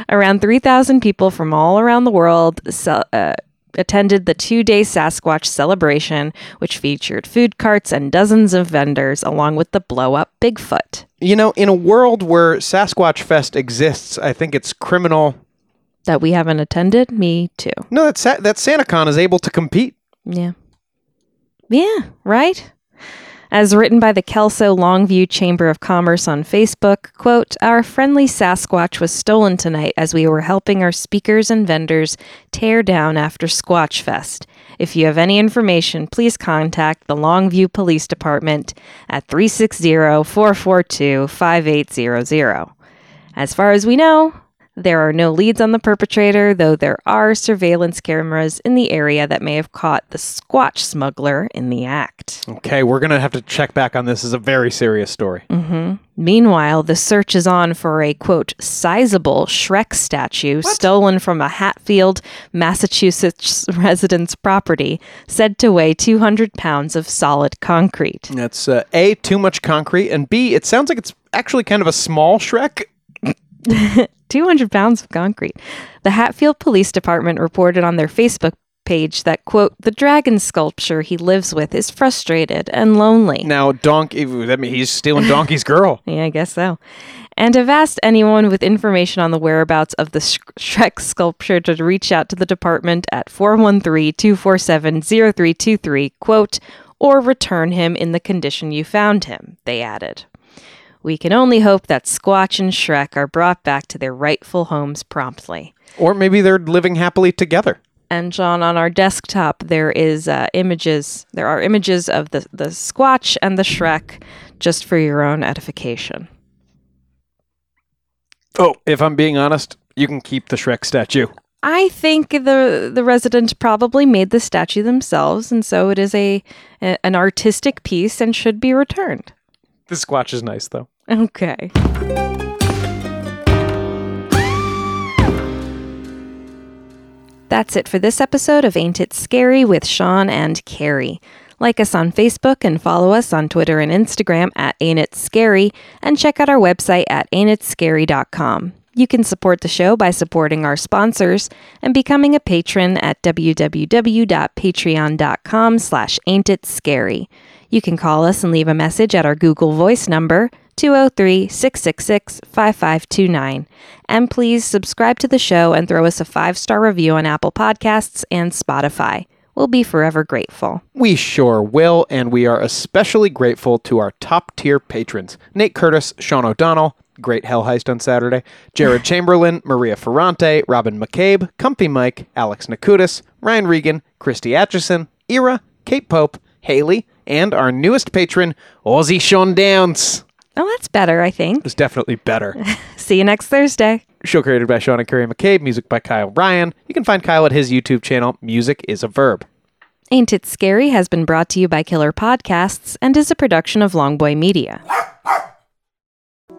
Around 3,000 people from all around the world ce- uh, attended the two day Sasquatch celebration, which featured food carts and dozens of vendors, along with the blow up Bigfoot. You know, in a world where Sasquatch Fest exists, I think it's criminal. That we haven't attended? Me too. No, that Sa- that SantaCon is able to compete. Yeah. Yeah, right? As written by the Kelso Longview Chamber of Commerce on Facebook, quote, Our friendly Sasquatch was stolen tonight as we were helping our speakers and vendors tear down after Squatch Fest. If you have any information, please contact the Longview Police Department at 360 442 5800. As far as we know, there are no leads on the perpetrator, though there are surveillance cameras in the area that may have caught the Squatch smuggler in the act. Okay, we're gonna have to check back on this. This is a very serious story. Mm-hmm. Meanwhile, the search is on for a quote sizable Shrek statue stolen from a Hatfield, Massachusetts resident's property, said to weigh 200 pounds of solid concrete. That's uh, a too much concrete, and b it sounds like it's actually kind of a small Shrek. 200 pounds of concrete. The Hatfield Police Department reported on their Facebook page that, quote, the dragon sculpture he lives with is frustrated and lonely. Now, Donkey, that means he's stealing Donkey's girl. Yeah, I guess so. And have asked anyone with information on the whereabouts of the Sh- Shrek sculpture to reach out to the department at 413 247 0323, quote, or return him in the condition you found him, they added. We can only hope that Squatch and Shrek are brought back to their rightful homes promptly. Or maybe they're living happily together. And John, on our desktop, there is uh, images. There are images of the the Squatch and the Shrek, just for your own edification. Oh, if I'm being honest, you can keep the Shrek statue. I think the the resident probably made the statue themselves, and so it is a, a an artistic piece and should be returned. The Squatch is nice, though. Okay. That's it for this episode of Ain't It Scary with Sean and Carrie. Like us on Facebook and follow us on Twitter and Instagram at Ain't It Scary, and check out our website at ain'titscary.com. You can support the show by supporting our sponsors and becoming a patron at www.patreon.com slash ain'titscary. You can call us and leave a message at our Google Voice number, 203 666 5529. And please subscribe to the show and throw us a five star review on Apple Podcasts and Spotify. We'll be forever grateful. We sure will, and we are especially grateful to our top tier patrons Nate Curtis, Sean O'Donnell, Great Hell Heist on Saturday, Jared Chamberlain, Maria Ferrante, Robin McCabe, Comfy Mike, Alex Nakutis, Ryan Regan, Christy Atchison, Ira, Kate Pope, Haley, and our newest patron, Ozzy Sean Downs. Oh, that's better, I think. It's definitely better. See you next Thursday. Show created by Sean and McCabe, music by Kyle Ryan. You can find Kyle at his YouTube channel, Music is a Verb. Ain't It Scary has been brought to you by Killer Podcasts and is a production of Longboy Media.